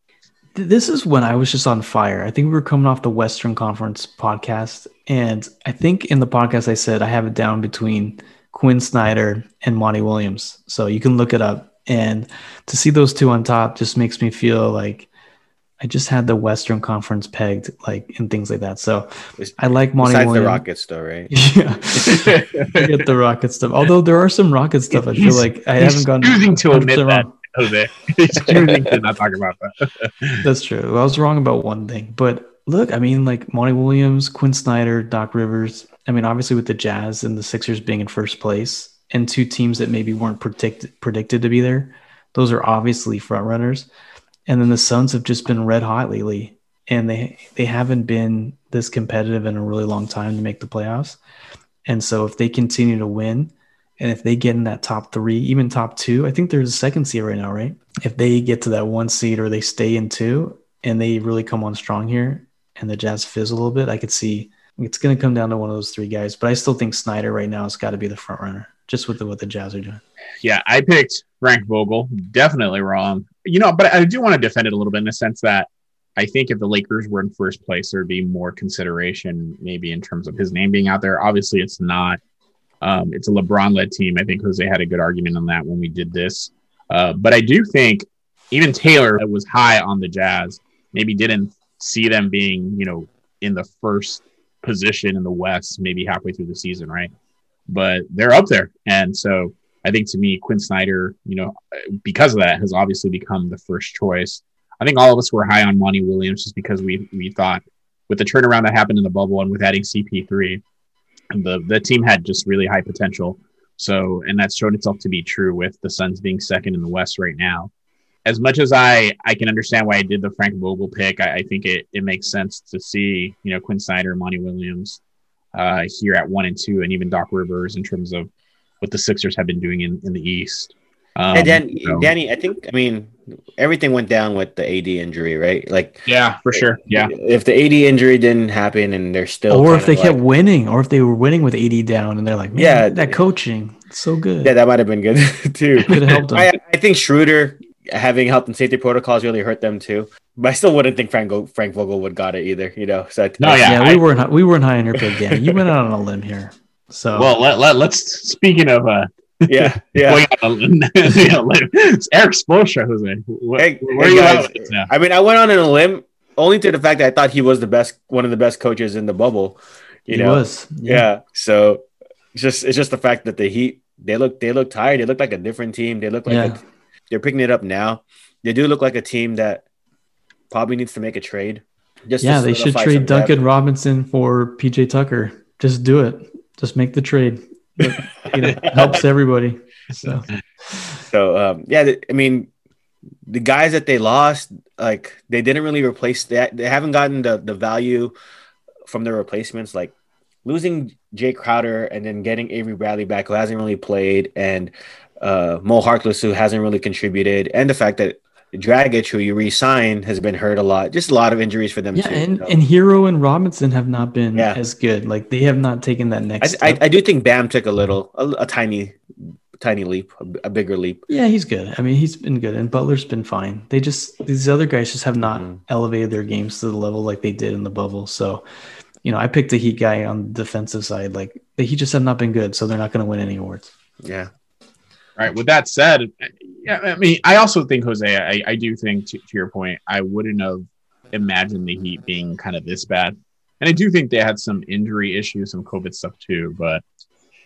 This is when I was just on fire. I think we were coming off the Western Conference podcast, and I think in the podcast I said I have it down between Quin Snyder and Monty Williams. So you can look it up. And to see those two on top just makes me feel like I just had the Western Conference pegged, like and things like that. So I like Monty Besides Williams. the Rockets, though, right? *laughs* Yeah, forget the Rocket stuff. Although there are some Rocket stuff, I feel like I haven't gone choosing to 100% admit that, wrong. Jose. *laughs* He's choosing to not talk about that. *laughs* That's true. I was wrong about one thing, but look, I mean, like Monty Williams, Quin Snyder, Doc Rivers. I mean, obviously with the Jazz and the Sixers being in first place, and two teams that maybe weren't predicted predicted to be there, those are obviously front runners. And then the Suns have just been red hot lately, and they they haven't been this competitive in a really long time to make the playoffs. And so if they continue to win, and if they get in that top three, even top two, I think there's a second seed right now, right? If they get to that one seed or they stay in two and they really come on strong here and the Jazz fizz a little bit, I could see it's going to come down to one of those three guys. But I still think Snyder right now has got to be the front runner just with the, what the Jazz are doing. Yeah, I picked Frank Vogel. Definitely wrong. You know, but I do want to defend it a little bit in the sense that I think if the Lakers were in first place, there'd be more consideration, maybe in terms of his name being out there. Obviously, it's not. Um, it's a LeBron led team. I think Jose had a good argument on that when we did this. Uh, but I do think even Taylor that was high on the Jazz, maybe didn't see them being, you know, in the first position in the West, maybe halfway through the season, right? But they're up there. And so I think to me, Quin Snyder, you know, because of that, has obviously become the first choice. I think all of us were high on Monty Williams just because we we thought with the turnaround that happened in the bubble and with adding CP3, the the team had just really high potential. So, and that's shown itself to be true with the Suns being second in the West right now. As much as I I can understand why I did the Frank Vogel pick, I, I think it it makes sense to see you know Quin Snyder, Monty Williams uh, here at one and two, and even Doc Rivers in terms of what the Sixers have been doing in, in the East. Um, and Dan, so- Danny, I think I mean everything went down with the AD injury, right? Like yeah, for sure. Yeah, if the AD injury didn't happen and they're still or if they kinda kept winning, or if they were winning with 80 down, and they're like, man, Yeah. that coaching, so good. yeah, that might have been good *laughs* too. Could have helped them. I, I think Schroeder having health and safety protocols really hurt them too. But I still wouldn't think Frank Go- Frank Vogel would got it either. You know, so I, No, yeah. yeah, I- we weren't we weren't high on your pick, Danny. You went out on a limb here. So Well, let, let, let's speaking of uh, yeah, yeah. going out on a- *laughs* you know, like, it's Erik Spoelstra, Jose. What, Hey, where hey, are you guys. at with this now? I mean, I went on in a limb only to the fact that I thought he was the best, one of the best coaches in the bubble. You he know, was. yeah. So it's just it's just the fact that the Heat they look they look tired. They look like a different team. They look like Yeah. a, they're picking it up now. They do look like a team that probably needs to make a trade. Just Yeah, they should trade some depth. Duncan Robinson for PJ Tucker. Just do it. Just make the trade. It, *laughs* you know, helps everybody. So So um, yeah, I mean, the guys that they lost, like they didn't really replace that. They haven't gotten the the value from their replacements. Like losing Jae Crowder and then getting Avery Bradley back, who hasn't really played, and uh, Moe Harkless, who hasn't really contributed, and the fact that Dragic, who you re-signed, has been hurt a lot. Just a lot of injuries for them yeah, too. and, so. and Herro and Robinson have not been Yeah. as good. Like they have not taken that I, next I, step. I do think Bam took a little, a, a tiny, tiny leap, a, a bigger leap. yeah, he's good. I mean, he's been good, and Butler's been fine. They just these other guys just have not Mhm. elevated their games to the level like they did in the bubble. So, you know, I picked the Heat guy on the defensive side. Like the Heat just have not been good, so they're not going to win any awards. Yeah. Right. With that said, yeah, I mean, I also think Jose. I, I do think to, to your point, I wouldn't have imagined the Heat being kind of this bad, and I do think they had some injury issues, some COVID stuff too. But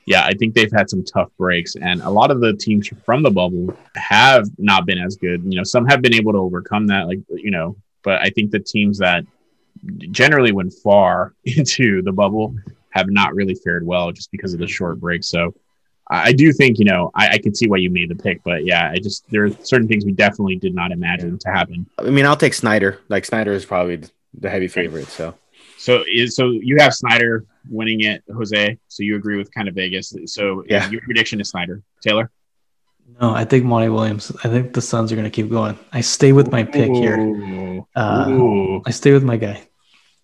yeah, I think they've had some tough breaks, and a lot of the teams from the bubble have not been as good. You know, some have been able to overcome that, like you know, but I think the teams that generally went far *laughs* into the bubble have not really fared well just because of the short break. So. I I do think you know I, I can see why you made the pick, but yeah, I just there are certain things we definitely did not imagine to happen. I mean, I'll take Snyder. Like Snyder is probably the heavy favorite. So So is so you have Snyder winning it, Jose. So you agree with kind of Vegas. So Yeah. your prediction is Snyder. Taylor. No, I think Monty Williams. I think the Suns are going to keep going. I stay with my pick here. Uh, Ooh. I stay with my guy.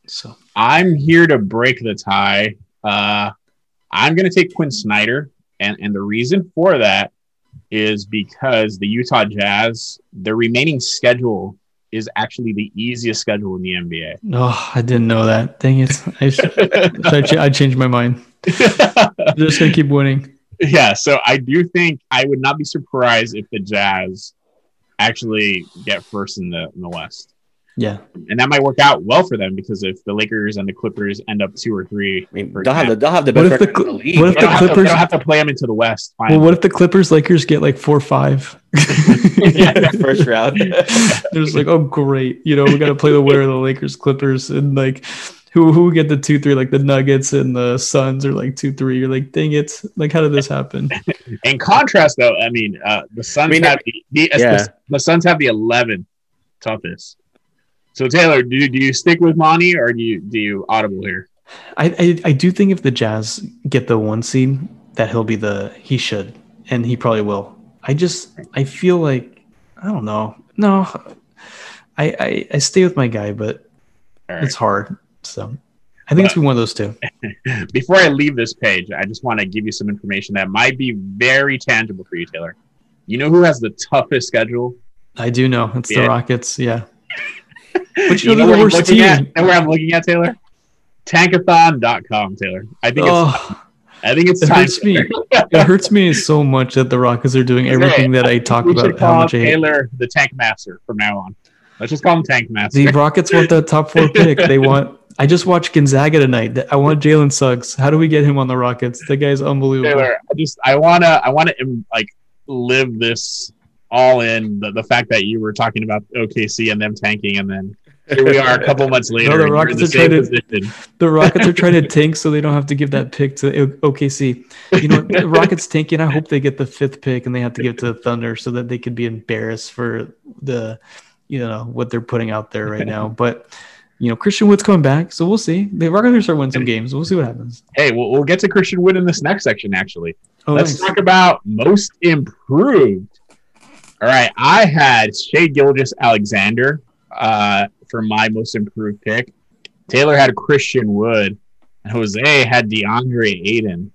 So I'm here to break the tie. Uh, I'm going to take Quin Snyder, and and the reason for that is because the Utah Jazz, their remaining schedule is actually the easiest schedule in the NBA. Oh, I didn't know that. Dang it! I, should, *laughs* I, ch- I changed my mind. *laughs* Just gonna keep winning. yeah, so I do think I would not be surprised if the Jazz actually get first in the in the West, Yeah, and that might work out well for them because if the Lakers and the Clippers end up two or three, I mean, they'll have the they'll have the What best if the record in the league. what if the don't, have to, they Clippers- have to play them into the West. Well, what if the Clippers Lakers get like four five? *laughs* yeah, *laughs* first round. They're just like, oh great, you know, we got to play the winner of the Lakers Clippers and like who who get the two three like the Nuggets and the Suns are like two three. You're like, dang it, like how did this happen? *laughs* In contrast, though, I mean, uh, the Suns I mean, have the, the, yeah. the, the Suns have the 11th toughest. So Taylor, do, do you stick with Monty or do you do you audible here? I, I I do think if the Jazz get the one seed, that he'll be the he should, and he probably will. I just I feel like I don't know. No, I I, I stay with my guy, but right. it's hard. So I think it's gonna be one of those two. *laughs* Before I leave this page, I just want to give you some information that might be very tangible for you, Taylor. You know who has the toughest schedule? I do know it's Yeah. the Rockets. Yeah, but You you know know they're where the worst looking team. at? Know where I'm looking at, Taylor? Tankathon.com, Taylor. I think it's Oh, I think it's it hurts me. It hurts me so much that the Rockets are doing everything that I talk We about. How call much. Taylor the Tank Master from now on. Let's just call him Tank Master. The Rockets want the top four pick. They want. *laughs* I just watched Gonzaga tonight. I want Jalen Suggs. How do we get him on the Rockets? The guy's unbelievable. Taylor, I just I wanna I wanna um, like live this all in the, the fact that you were talking about OKC and them tanking and then Here we are a couple months later. the and you're Rockets the are trying to- position. The Rockets are trying to *laughs* tank so they don't have to give that pick to OKC. You know, the Rockets tanking. I hope they get the fifth pick and they have to give it to the Thunder so that they could be embarrassed for the, you know, what they're putting out there right now. *laughs* But you know, Christian Wood's coming back, so we'll see. The Rockets are start winning some games. We'll see what happens. Hey, we'll, we'll get to Christian Wood in this next section, actually. Oh, Let's nice. talk about most improved. All right, I had Shai Gilgeous-Alexander uh, for my most improved pick. Taylor had Christian Wood, and Jose had Deandre Ayton.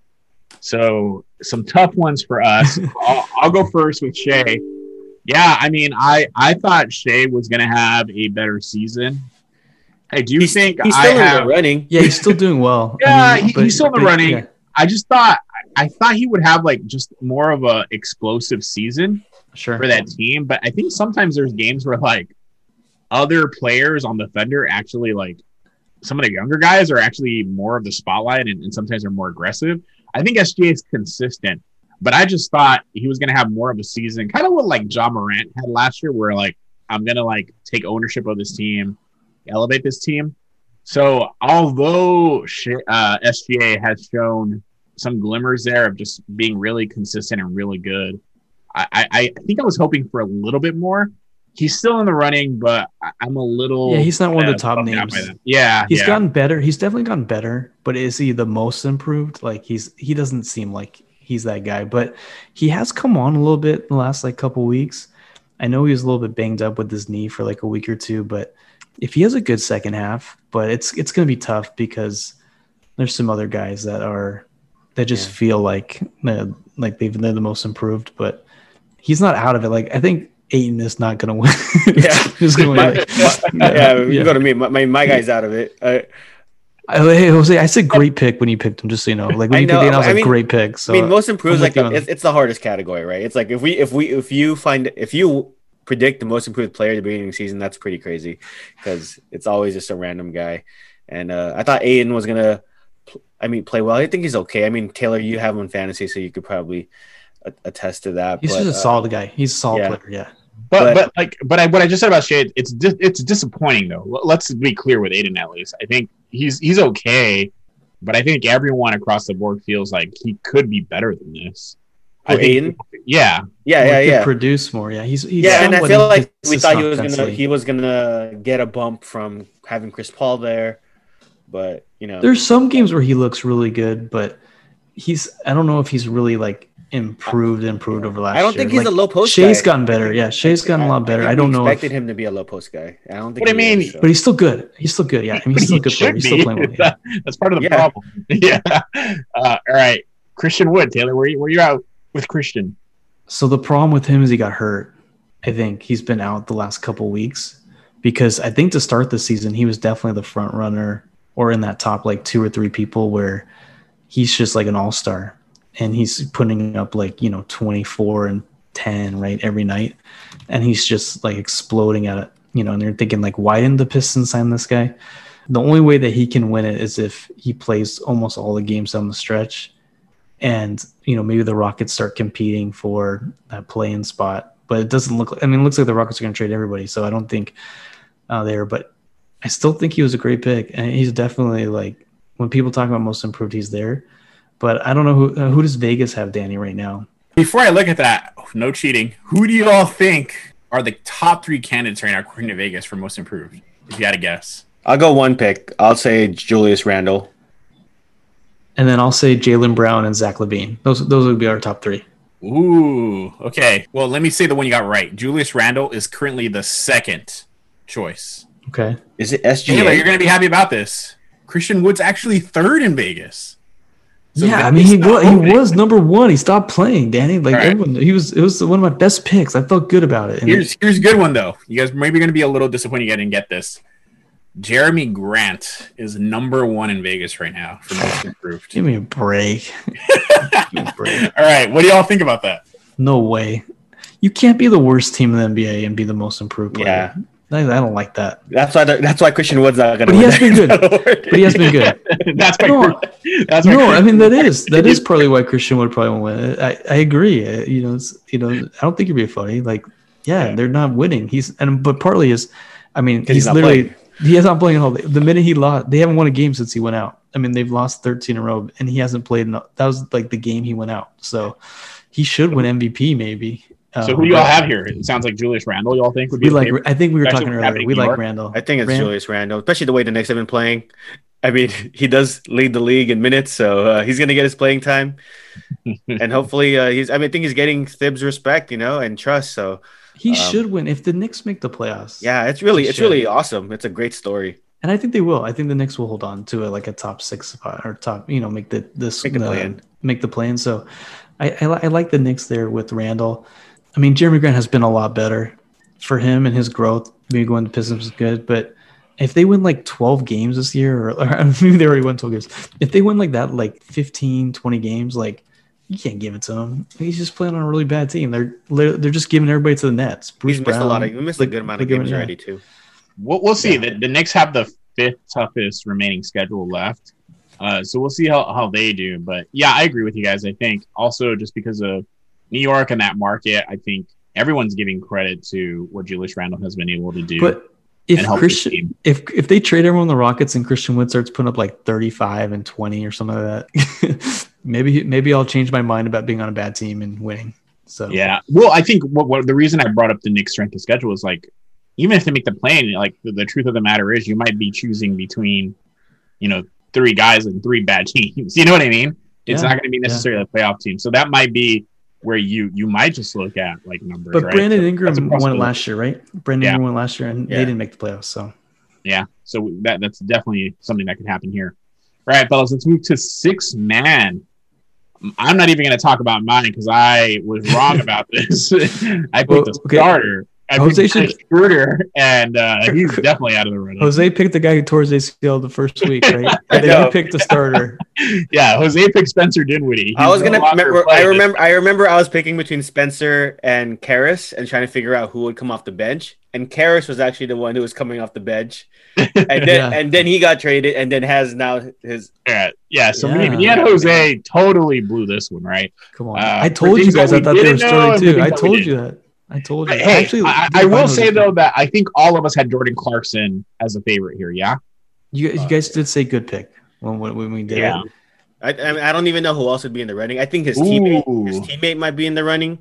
So some tough ones for us. *laughs* I'll, I'll go first with Shai. Yeah, I mean, I I thought Shai was going to have a better season. I do think He's I still in have. the running. Yeah, he's still doing well. *laughs* Yeah, he- he's still in the but- running. yeah, I just thought I thought he would have like just more of a explosive season sure. for that team. But I think sometimes there's games where like other players on the Thunder actually like some of the younger guys are actually more of the spotlight and, and sometimes are more aggressive. I think SGA is consistent, but I just thought he was gonna have more of a season, kind of what like Ja Morant had last year, where like I'm gonna like take ownership of this team, elevate this team. So although uh, SGA has shown some glimmers there of just being really consistent and really good, I, I, I think I was hoping for a little bit more. He's still in the running, but I'm a little Yeah, he's not one of the top names. Yeah, He's yeah. gotten better. He's definitely gotten better, but is he the most improved? Like he's he doesn't seem like he's that guy, but he has come on a little bit in the last like couple weeks. I know he was a little bit banged up with his knee for like a week or two, but if he has a good second half, but it's it's going to be tough because there's some other guys that are that just Yeah. feel like uh, like they've they're the most improved, but he's not out of it. Like I think Ayton is not going to win. *laughs* Yeah. he's going My- to yeah, you go to me. My, my, my guy's out of it. Oh, hey Jose, I said great pick when you picked him. Just so you know, like when I you know, picked Ayton, I was I like mean- great pick. So I mean, most improved I'm like on it's, it's the hardest category, right? It's like if we if we if you find if you predict the most improved player at the beginning of the season, that's pretty crazy because it's always just a random guy. And uh, I thought Ayton was gonna, I mean, play well. I think he's okay. I mean, Taylor, you have him in fantasy, so you could probably attest to that. he's but, just a uh, solid guy. He's a solid yeah. player. Yeah. But, But- but like but I, what I just said about Shade, it's dis, it's disappointing though. L- Let's be clear with Ayton at least. I think he's he's okay, but I think everyone across the board feels like he could be better than this. I Who, think, yeah, yeah, yeah, he could yeah. Produce more. Yeah. He's, he's yeah, and I feel like we thought he was gonna he was gonna get a bump from having Chris Paul there, but you know, There's some games where he looks really good, but he's I don't know if he's really like improved improved over last. I don't think he's Like, a low post. Guy. Shai's guy. gotten better. Yeah, Shai's gotten a lot better. I, think don't we know, if, Expected him to be a low post guy. I don't think. What do you mean, so. but he's still good. He's still good. Yeah, I mean, he's still a good player. should He's still be. playing well. Yeah. *laughs* That's part of the Yeah. problem. *laughs* yeah. Uh, all right, Christian Wood, Taylor, where you, where you out with Christian? So the problem with him is he got hurt. I think he's been out the last couple weeks because I think to start the season he was definitely the front runner or in that top like two or three people where he's just like an all star and he's putting up like you know 24 and 10 right every night and he's just like exploding at it you know and they're thinking like why didn't the Pistons sign this guy? The only way that he can win it is if he plays almost all the games down the stretch and you know maybe the Rockets start competing for that play-in spot. But it doesn't look. like I mean, it looks like the Rockets are going to trade everybody, so I don't think uh, there. But I still think he was a great pick, and he's definitely like when people talk about most improved, he's there. But I don't know who uh, who does Vegas have Danny right now. Before I look at that, no cheating. Who do you all think are the top three candidates right now, according to Vegas, for most improved? If you had to guess. I'll go one pick. I'll say Julius Randle. And then I'll say Jaylen Brown and Zach LaVine. Those those would be our top three. Ooh, okay. Well, let me say the one you got right. Julius Randle is currently the second choice. Okay. Is it Taylor, you're going to be happy about this. Christian Wood's actually third in Vegas. So yeah, I mean he was, he was number one. He stopped playing, Danny. Like right. everyone, he was. It was one of my best picks. I felt good about it. And Here's here's a good one though. You guys maybe going to be a little disappointed you didn't get this. Jerami Grant is number one in Vegas right now for most *sighs* improved. give me a break. *laughs* Me a break. All right, what do y'all think about that? No way. You can't be the worst team in the NBA and be the most improved player. I, I don't like that. That's why. The, that's why Christian Wood's not going to. *laughs* But he has been good. But he has *laughs* been good. that's my. No, that's my. no, I mean that is that is *laughs* probably why Christian would probably won't win. I, I agree. Uh, You know, it's, you know, I don't think you'd be funny. Like, yeah, Yeah. they're not winning. He's and but partly is, I mean, he's, he's literally playing. He has not playing all day. The minute he lost, they haven't won a game since he went out. I mean, they've lost 13 in a row, and he hasn't played. In, that was like the game he went out. So he should win MVP maybe. So Um, who do y'all have here? It sounds like Julius Randle. Y'all think would be We like. favorite? I think we were Especially talking what's earlier. We like York. Randle. I think it's Rand- Julius Randle, especially the way the Knicks have been playing. I mean, *laughs* he does lead the league in minutes, so uh, he's going to get his playing time, *laughs* and hopefully, uh, he's. I mean, I think he's getting Thibs respect, you know, and trust. So He Um, should win if the Knicks make the playoffs. yeah, it's really, it's should. really awesome. It's a great story. and I think they will. I think the Knicks will hold on to it like a top six spot or top. You know, make the this Make the the- play-in. Make the play-in. So, I, I I like the Knicks there with Randle. I mean, Jerami Grant has been a lot better for him and his growth. Maybe going to Pistons is good, but if they win like 12 games this year, or, or *laughs* maybe they already won 12 games, if they win like that, like 15, 20 games, like you can't give it to him. He's just playing on a really bad team. They're they're just giving everybody to the Nets. Bruce He's missed a lot of, Brown, he missed a good amount of like, games yeah. already too. We'll, we'll see. Yeah. The, the Knicks have the fifth toughest remaining schedule left. Uh, so we'll see how, how they do. But yeah, I agree with you guys. I think also just because of New York and that market, I think everyone's giving credit to what Julius Randle has been able to do. But if Christian, team. if if they trade everyone on the Rockets and Christian Wood starts putting up like 35 and 20 or something like that, *laughs* maybe maybe I'll change my mind about being on a bad team and winning. So Yeah. Well, I think what, what the reason I brought up the Knicks strength of schedule is like, even if they make the plane, like the, the truth of the matter is, you might be choosing between, you know, three guys and three bad *laughs* teams. You know what I mean? It's Yeah, not going to be necessarily a playoff team. So that might be where you you might just look at like numbers. But right? Brandon So Ingram that's won it last year, right? Brandon Yeah. Ingram won last year, and Yeah. they didn't make the playoffs. So Yeah. So that that's definitely something that could happen here. All right, fellas, let's move to six man. I'm not even going to talk about mine because I was wrong about this. *laughs* I picked Well, a okay. starter. I Jose should- should... Schroeder, and uh, he's definitely out of the running. Jose picked the guy who tore his ACL the first *laughs* week, right? and then know. he picked the starter. *laughs* Yeah, Jose picked Spencer Dinwiddie. I was gonna. no Remember, I remember. I remember. I was picking between Spencer and Caris and trying to figure out who would come off the bench. And Caris was actually the one who was coming off the bench, *laughs* and then Yeah. and then he got traded, and then has now his. Yeah, yeah. So Yeah. me, me and Jose totally blew this one, right? Come on, Uh, I told you guys. I thought they were didn't starting too. I told you that. I told you. Hey, actually, I, I will say Jose- though that I think all of us had Jordan Clarkson as a favorite here. Yeah. you, you guys uh, did say good pick when when, when we did Yeah. it. I, I, mean, I don't even know who else would be in the running. I think his teammate, his teammate might be in the running.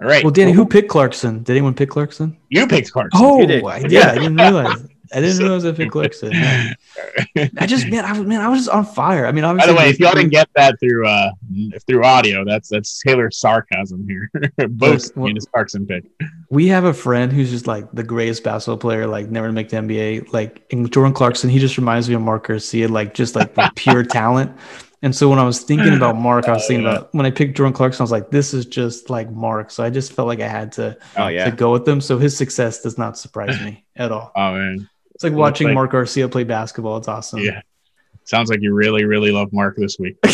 All right. Well, Danny, who picked Clarkson? Did anyone pick Clarkson? you picked Clarkson? Oh, did. I did. I didn't realize. I didn't realize I picked Clarkson. Yeah. I just man, I was man, I was just on fire. I mean, By the way, if y'all didn't get that through uh through audio, that's that's Taylor's sarcasm here. *laughs* Both Well- in his Clarkson pick. we have a friend who's just like the greatest basketball player, like never to make the NBA. Like in Jordan Clarkson, he just reminds me of Mark Garcia, like just like the pure *laughs* talent. And so when I was thinking about Mark, I was thinking about when I picked Jordan Clarkson, I was like, this is just like Mark. So I just felt like I had to, Oh yeah, to go with him. So his success does not surprise me at all. Oh man. It's like watching like- Mark Garcia play basketball. It's awesome. Yeah. Sounds like you really, really love Mark this week. *laughs*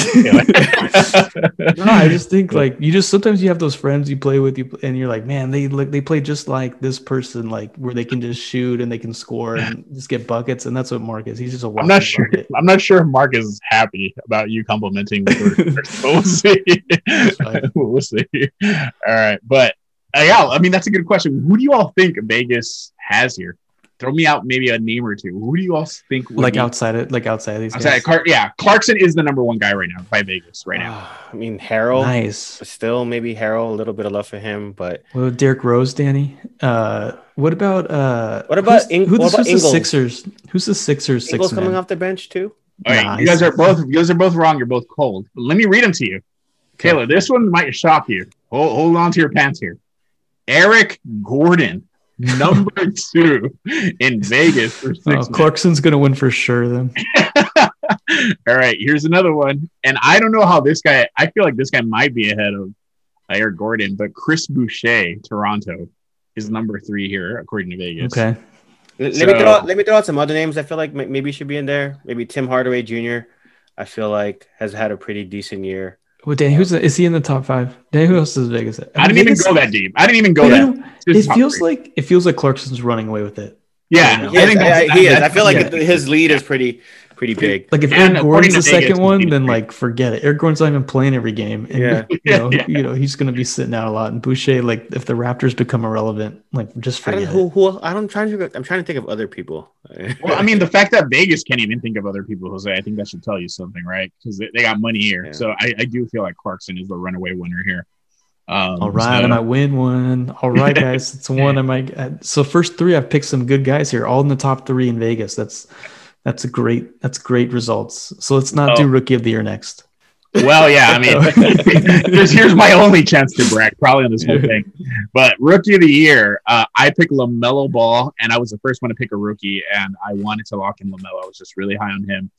No, I just think like you just sometimes you have those friends you play with you and you're like, man, they look they play just like this person, like where they can just shoot and they can score and *laughs* just get buckets, and that's what Mark is. He's just a I'm not sure. bucket. I'm not sure if Mark is happy about you complimenting *laughs* we'll see. we'll see. All right, but yeah, I mean that's a good question. Who do you all think Vegas has here? Throw me out maybe a name or two. Who do you all think? would Like be- outside it, like outside of these outside guys. Clark, yeah, Clarkson is the number one guy right now by Vegas right now. I mean Harrell. Nice. Still, maybe Harrell. A little bit of love for him, but Well, Derrick Rose, Danny. Uh, what about uh? What about who's- Ing- who, what about who's the Sixers? Who's the Sixers Ingles six coming man? off the bench too. All right, you guys are both you guys are both wrong. You're both cold. But let me read them to you. Taylor, this one might shock you. Hold, hold on to your pants here. Eric Gordon, number *laughs* two in Vegas for oh, six. Oh. Clarkson's gonna win for sure. Then *laughs* All right, here's another one. And I don't know how this guy, I feel like this guy might be ahead of Eric Gordon, but Chris Boucher, Toronto, is number three here, according to Vegas. okay. L- Let So- me throw out, let me throw out some other names. I feel like maybe should be in there. Maybe Tim Hardaway Jr. I feel like has had a pretty decent year. Well, Danny, who's the, is he in the top five? Danny, who else does Vegas? have? I didn't even go that deep. I didn't even go But that. know, it feels three. like it feels like Clarkson's running away with it. Yeah, He I think Yeah, that's, he is. I feel like yeah. his lead is pretty pretty big. Like if And Eric Gordon's to the Vegas, second one, then like forget it. Eric Gordon's not even playing every game. And, Yeah. *laughs* you know, Yeah. you know, he's gonna be sitting out a lot. And Boucher, like if the Raptors become irrelevant, like just I don't forget know it. who, who I don't, I'm trying to I'm trying to think of other people. *laughs* Well, I mean, the fact that Vegas can't even think of other people, Jose, I think that should tell you something, right? Because they, they got money here. Yeah. So I, I do feel like Clarkson is the runaway winner here. Um, All right, so- I might win one. All *laughs* right, guys, it's one. I might. uh, So first three, I've picked some good guys here, all in the top three in Vegas. That's that's a great that's great results. So let's not Oh. do rookie of the year next. Well, yeah, I mean, *laughs* here's, here's my only chance to brag, probably on this whole thing. But rookie of the year, uh, I picked Lamelo Ball, and I was the first one to pick a rookie, and I wanted to lock in Lamelo. I was just really high on him.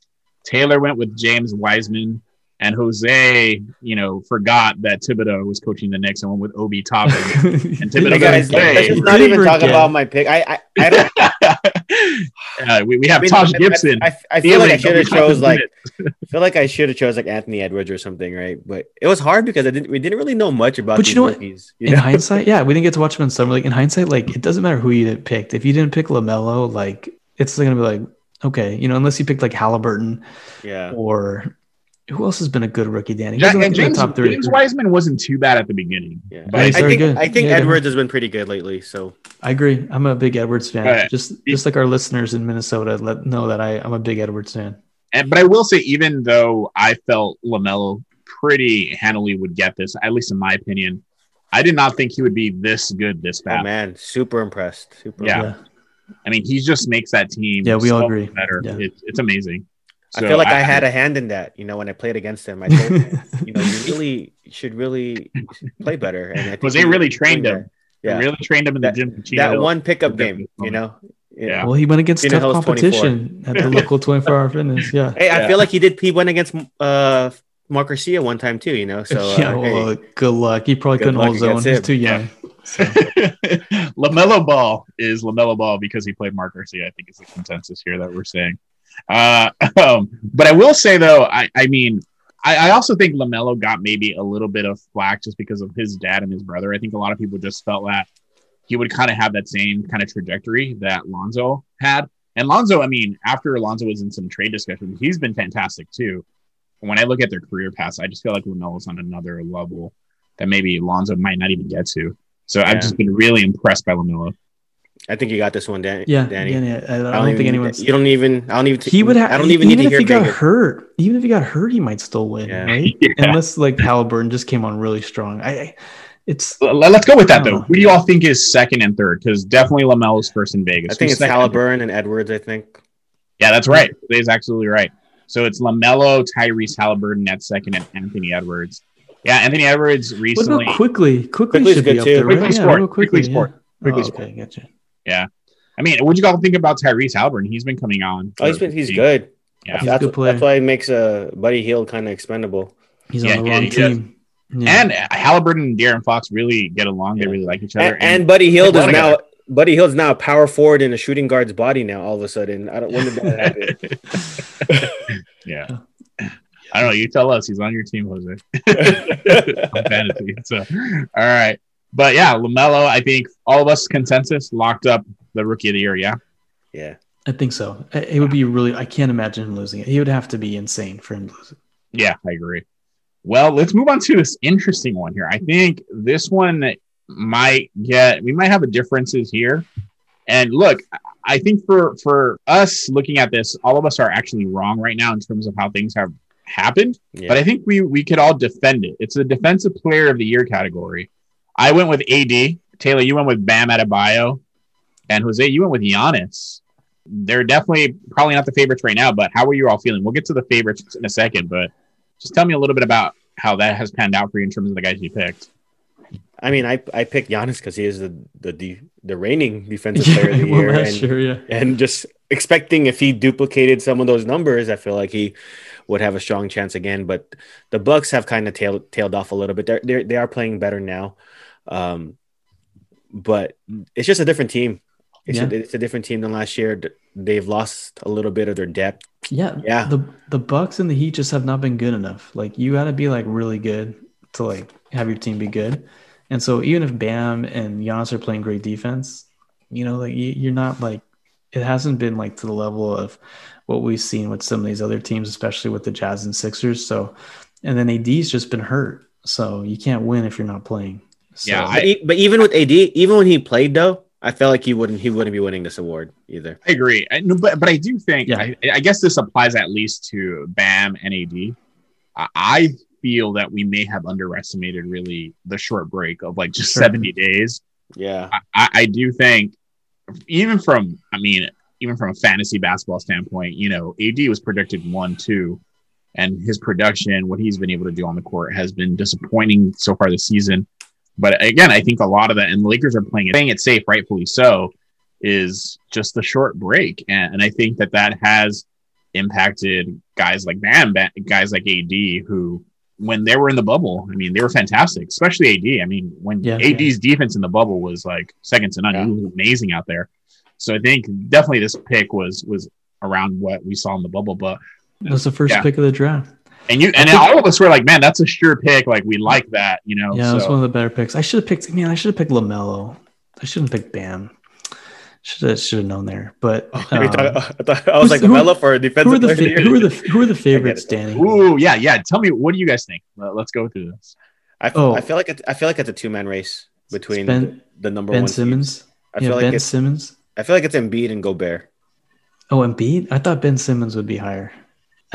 Taylor went with James Wiseman, and Jose, you know, forgot that Thibodeau was coaching the Knicks and went with Obi Toppin. *laughs* And Thibodeau Hey guys, Hey, let's just not Didn't even talk about my pick. I I, I don't. *laughs* uh, we, we have I mean, Taj Gibson. I, I, I feel like I should have chose like. *laughs* I feel like I should have chose like Anthony Edwards or something, right? But it was hard because I didn't we didn't really know much about But these you know what? rookies. you in know? hindsight, yeah, we didn't get to watch him in summer league. In hindsight, like it doesn't matter who you didn't pick. If you didn't pick Lamelo, like it's gonna be like okay, you know, unless you picked like Halliburton Yeah. or who else has been a good rookie, Danny? Ja- and James, top three. James Wiseman wasn't too bad at the beginning. Yeah. But I, he's I very think good. I think Yeah, Edwards has been pretty good lately. So I agree. I'm a big Edwards fan. Right. Just just like our listeners in Minnesota let know that I, I'm a big Edwards fan. And, but I will say, even though I felt Lamelo pretty handily would get this, at least in my opinion, I did not think he would be this good this oh, bad. oh man, super impressed. Super Yeah. impressed. I mean, he just makes that team. Yeah, we all agree. Better. Yeah. It's, it's amazing. I feel like I, had a *laughs* hand in that, you know, when I played against him. I told him, you know, you *laughs* really should really play better. And I think Because they he- really trained him. Yeah. They really trained him in the That- gym. That Hill. one pickup Yeah. game, you know. Yeah. well, he went against Gina tough Hill's 24. competition at the local 24 hour fitness. Yeah. Hey, I Yeah. feel like he did. He went against uh Mark Garcia one time too. You know, so uh, yeah, well, hey, good luck. He probably couldn't hold zone. against He's too young. *laughs* Lamelo Ball is Lamelo Ball because he played Mark Garcia. I think is the consensus here that we're saying. Uh, *laughs* um, but I will say though, I, I mean, I, I also think Lamelo got maybe a little bit of flack just because of his dad and his brother. I think a lot of people just felt that he would kind of have that same kind of trajectory that Lonzo had. And Lonzo, I mean, after Lonzo was in some trade discussions, he's been fantastic too. When I look at their career paths, I just feel like Lamelo's on another level that maybe Lonzo might not even get to. So Yeah. I've just been really impressed by Lamelo. I think you got this one, Dan- Yeah, Danny. Danny. I, I don't, I think even- anyone's. You don't even. I don't even. He would have. I don't even need to if hear he got Vegas. hurt. Even if he got hurt, he might still win, Yeah. right? *laughs* Yeah. Unless like Halliburton just came on really strong. I, I it's Let's go with that though. know. Who do you all think is second and third? Because definitely Lamelo's first in Vegas. I think Who's it's? Halliburton and Edwards. I think. Yeah, that's right. He's absolutely right. So it's Lamelo, Tyrese Halliburton at second, and Anthony Edwards. Yeah, Anthony Edwards recently. what recently. about quickly? Quickly Quickly's should be good up too. there, right? Quickly Yeah, sport. what quickly, Quickly sport. yeah. Quickly oh, sport. okay, gotcha. I mean, what do you all think about Tyrese Halliburton? He's been coming on. Oh, he's been. He's good. Yeah. He's a that's, good player. that's why it makes uh, Buddy Hield kind of expendable. He's Yeah, on the yeah, wrong team. Yeah. And Halliburton and De'Aaron Fox really get along. They really like each other. And, and Buddy Hield is Atlanta now. Buddy Hield's now a power forward in a shooting guard's body. Now all of a sudden, I don't. When did that happen? yeah. I don't know. You tell us. He's on your team, Jose. *laughs* on fantasy. So, all right. But yeah, LaMelo, I think all of us consensus locked up the rookie of the year. Yeah. yeah. I think so. It it would be really. I can't imagine him losing it. He would have to be insane for him to lose it. Yeah, I agree. Well, let's move on to this interesting one here. I think this one might get we might have a differences here. And look, I think for for us looking at this, all of us are actually wrong right now in terms of how things have happened. yeah. But I think we we could all defend it. It's a defensive player of the year category. I went with AD. Taylor, you went with Bam Adebayo, and Jose, you went with Giannis. They're definitely probably not the favorites right now, but how are you all feeling? We'll get to the favorites in a second, but just tell me a little bit about how that has panned out for you in terms of the guys you picked. I mean, I I picked Giannis because he is the the the, the reigning defensive *laughs* player of the *laughs* well, year, last and, year, yeah. and just expecting if he duplicated some of those numbers, I feel like he would have a strong chance again. But the Bucks have kind of tailed tailed off a little bit. They're, they're they are playing better now, um, but it's just a different team. It's, Yeah. a, it's a different team than last year. They've lost a little bit of their depth. Yeah, Yeah. The the Bucks and the Heat just have not been good enough. Like you got to be like really good to like have your team be good. And so even if Bam and Giannis are playing great defense, you know, like you, you're not like it hasn't been like to the level of what we've seen with some of these other teams, especially with the Jazz and Sixers. So, and then AD's just been hurt, so you can't win if you're not playing. So, Yeah, But, e- but even with AD, even when he played though, I felt like he wouldn't he wouldn't be winning this award either. I agree. I, but but I do think Yeah. I, I guess this applies at least to Bam and AD. I, I feel that we may have underestimated really the short break of like just Sure. 70 days. Yeah. I, I do think even from I mean even from a fantasy basketball standpoint, you know, AD was predicted one two, and his production, what he's been able to do on the court, has been disappointing so far this season. But again, I think a lot of that, and the Lakers are playing it, playing it safe, rightfully so, is just the short break, and, and I think that that has impacted guys like Bam, Ba- guys like AD, who when they were in the bubble, I mean, they were fantastic, especially AD. I mean, when Yeah. AD's defense in the bubble was like second to none, Yeah. he was amazing out there. So I think definitely this pick was was around what we saw in the bubble. But it was the first Yeah. pick of the draft. And you and all of us were like, man, that's a sure pick. Like we like that, you know. Yeah, it was one of the better picks. I should have picked. Man, I should have picked LaMelo. I shouldn't pick Bam. Should have should have known there. But *laughs* I, um, thought, I, thought, I was like LaMelo for a who are the player fa- who are the who are the *laughs* favorites. Danny? Ooh, yeah, yeah. Tell me, what do you guys think? Let- Let's go through this. I, Oh. I feel like it, I feel like it's a two man race between Ben- the, the number Ben one. seeds. Simmons. I yeah, feel like Ben it's Simmons. I feel like it's Embiid and Gobert. Oh, Embiid. I thought Ben Simmons would be higher.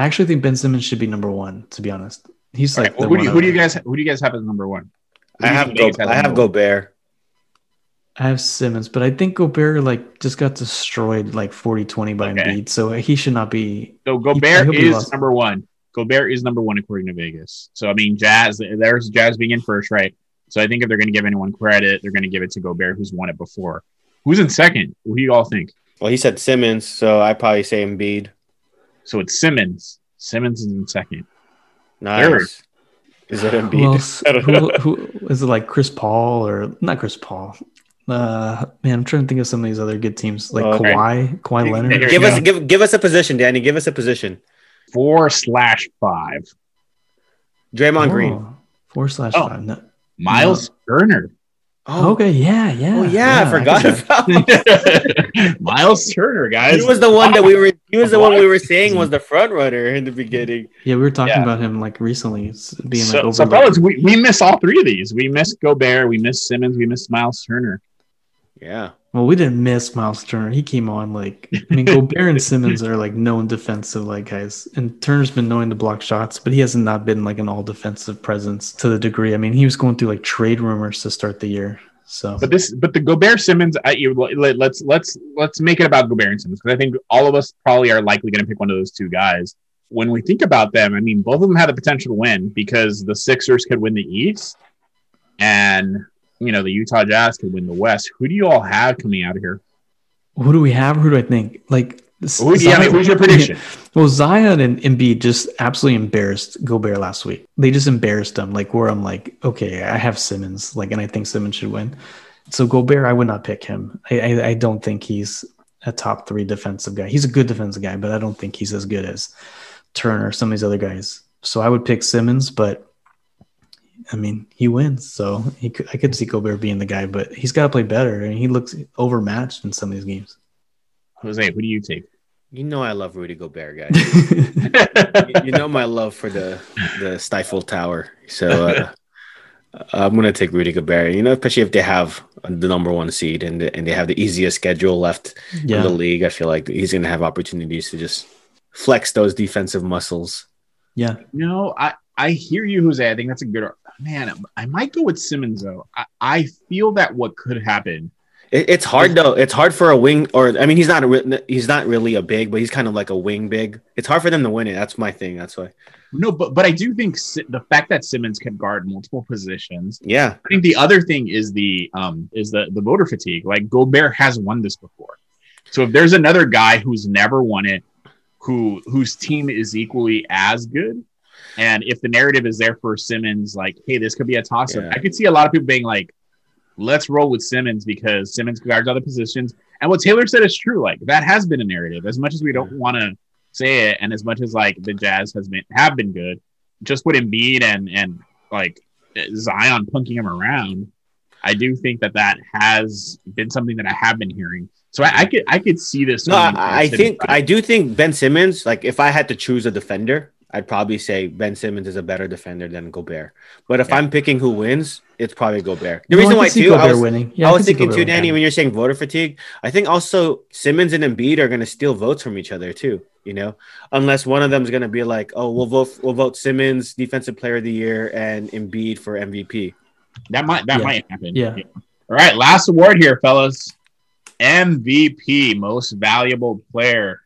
I actually think Ben Simmons should be number one. To be honest, he's like right, well, who, do you, one who do you guys who do you guys have as number one? Who I have think Go, I have number? Gobert. I have Simmons, but I think Gobert like just got destroyed like 40-20 by Okay. Embiid, so he should not be. So Gobert he is number one. Gobert is number one according to Vegas. So I mean, Jazz. There's Jazz being in first, right? So I think if they're going to give anyone credit, they're going to give it to Gobert, who's won it before. Who's in second? Who do you all think? Well, he said Simmons, so I probably say Embiid. So it's Simmons. Simmons is in second. Nice. Is it Embiid? else? *laughs* I don't know. who, who is it? Like Chris Paul or not Chris Paul? Uh, man, I'm trying to think of some of these other good teams like Okay. Kawhi, Kawhi Leonard. Give you us give give us a position, Danny. Give us a position. Four slash five. Draymond Green. Four slash Oh. five. No. Miles Turner. Oh, Okay, yeah, yeah. oh yeah, I forgot could- about. *laughs* *laughs* Miles Turner, guys. he was the one that we were. He was the one we were saying was the front runner in the beginning. Yeah, we were talking Yeah. about him like recently, it's being like so, so overlooked. fellas, we, we miss all three of these. We miss Gobert, we miss Simmons, we miss Miles Turner. Yeah. Well, we didn't miss Miles Turner. He came on like I mean, Gobert and Simmons are like known defensive like guys, and Turner's been knowing to block shots, but he has not been like an all defensive presence to the degree. I mean, he was going through like trade rumors to start the year. So But this, but the Gobert Simmons, I, you, let, let's let's let's make it about Gobert and Simmons because I think all of us probably are likely going to pick one of those two guys. When we think about them, I mean, both of them had the potential to win because the Sixers could win the East, and you know the Utah Jazz could win the West. Who do you all have coming out of here? who do we have? Who do I think? Like Who you have? Who's your prediction? *laughs* Well, Zion and Embiid just absolutely embarrassed Gobert last week. They just embarrassed him. Like where I'm like, okay, I have Simmons, like, and I think Simmons should win. So Gobert, I would not pick him. I, I, I don't think he's a top three defensive guy. He's a good defensive guy, but I don't think he's as good as Turner or some of these other guys. So I would pick Simmons, but I mean, he wins. So he could, I could see Gobert being the guy, but he's got to play better. And he looks overmatched in some of these games. Jose, who do you take? You know I love Rudy Gobert, guys. you, *laughs* you know my love for the the Stifle Tower. So uh, I'm gonna take Rudy Gobert. You know, especially if they have the number one seed and and they have the easiest schedule left in the league. I feel like he's gonna have opportunities to just flex those defensive muscles. Yeah. No, I I hear you, Jose. I think that's a good man. I might go with Simmons though. I, I feel that what could happen. It, it's hard though. It's hard for a wing, or I mean, he's not a, he's not really a big, but he's kind of like a wing big. It's hard for them to win it. That's my thing. That's why. No, but but I do think the fact that Simmons can guard multiple positions. Yeah, I think the other thing is the um is the the voter fatigue. Like Gobert has won this before, so if there's another guy who's never won it, who whose team is equally as good, and if the narrative is there for Simmons, like hey, this could be a toss up. Yeah. I could see a lot of people being like, let's roll with Simmons because Simmons guards other positions. And what Taylor said is true. Like that has been a narrative. As much as we don't want to say it, and as much as like the Jazz has been have been good, just with Embiid and and like Zion punking him around, I do think that that has been something that I have been hearing. So I, I could I could see this. No, I, I think I do think Ben Simmons. Like, if I had to choose a defender, I'd probably say Ben Simmons is a better defender than Gobert. But if Yeah. I'm picking who wins, it's probably Gobert. The No, reason can why see too, I was, winning. Yeah, I I was can thinking too. Danny, when you're saying voter fatigue, I think also Simmons and Embiid are going to steal votes from each other too. You know, unless one of them is going to be like, "Oh, we'll vote, we'll vote Simmons Defensive Player of the Year and Embiid for MVP." that might that Yeah. might happen. Yeah. All right, last award here, fellas. MVP, most valuable player.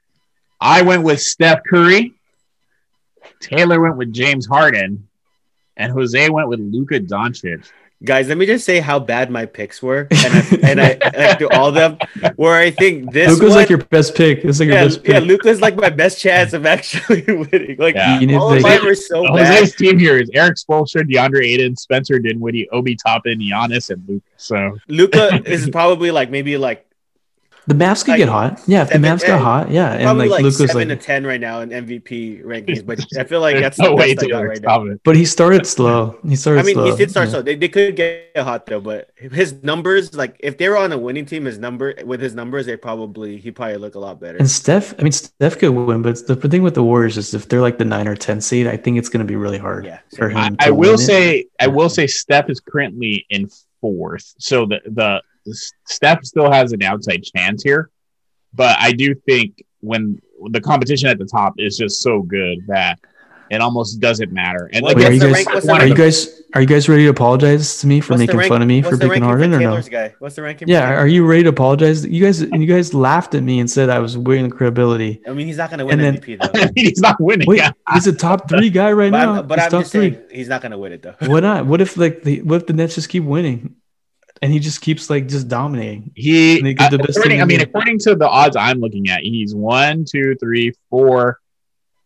I went with Steph Curry. Taylor went with James Harden, and Jose went with Luka Doncic. Guys, let me just say how bad my picks were, and I, and I like to all of them. Where I think this Luka's one, like your best pick. This is like your yeah, best yeah, pick. Luka's like my best chance of actually *laughs* winning. Like Yeah. All of they- mine were so bad. Jose's team here is Erik Spoelstra, Deandre Ayton, Spencer Dinwiddie, Obi Toppin, Giannis, and Luka. So Luka *laughs* is probably like maybe like The Mavs could Like, get hot. Yeah, if the maps Mavs got hot, yeah, and like, like, Luka's seven like, to ten right now in MVP rankings. But *laughs* I feel like there's that's no the way best I got right can now. it. but he started slow. He started. I mean, slow. he did start yeah. so they, they could get hot though, but his numbers, like if they were on a winning team, his number with his numbers, they probably he probably look a lot better. And Steph, I mean, Steph could win, but the thing with the Warriors is if they're like the nine or ten seed, I think it's going to be really hard Yeah. for him. I, to I will win it. say, I will say, Steph is currently in fourth, so the the, the Steph still has an outside chance here. But I do think when the competition at the top is just so good that it almost doesn't matter. And What- Wait, are you guys? rank- Are you guys? Are you guys ready to apologize to me for What's making rank- fun of me what's for the picking Harden or no? Guy? What's the ranking? Yeah, are you ready to apologize? You guys, you guys laughed at me and said I was weighing credibility. I mean, he's not going to win And then- MVP *laughs* though. I mean, he's not winning. Wait, yeah. he's a top three guy right But now. I'm, but He's I'm top just three. saying he's not going to win it though. Why not? *laughs* What if like the what if the Nets just keep winning, and he just keeps like just dominating? He, uh, according, I mean, in. according to the odds I'm looking at, he's one, two, three, four.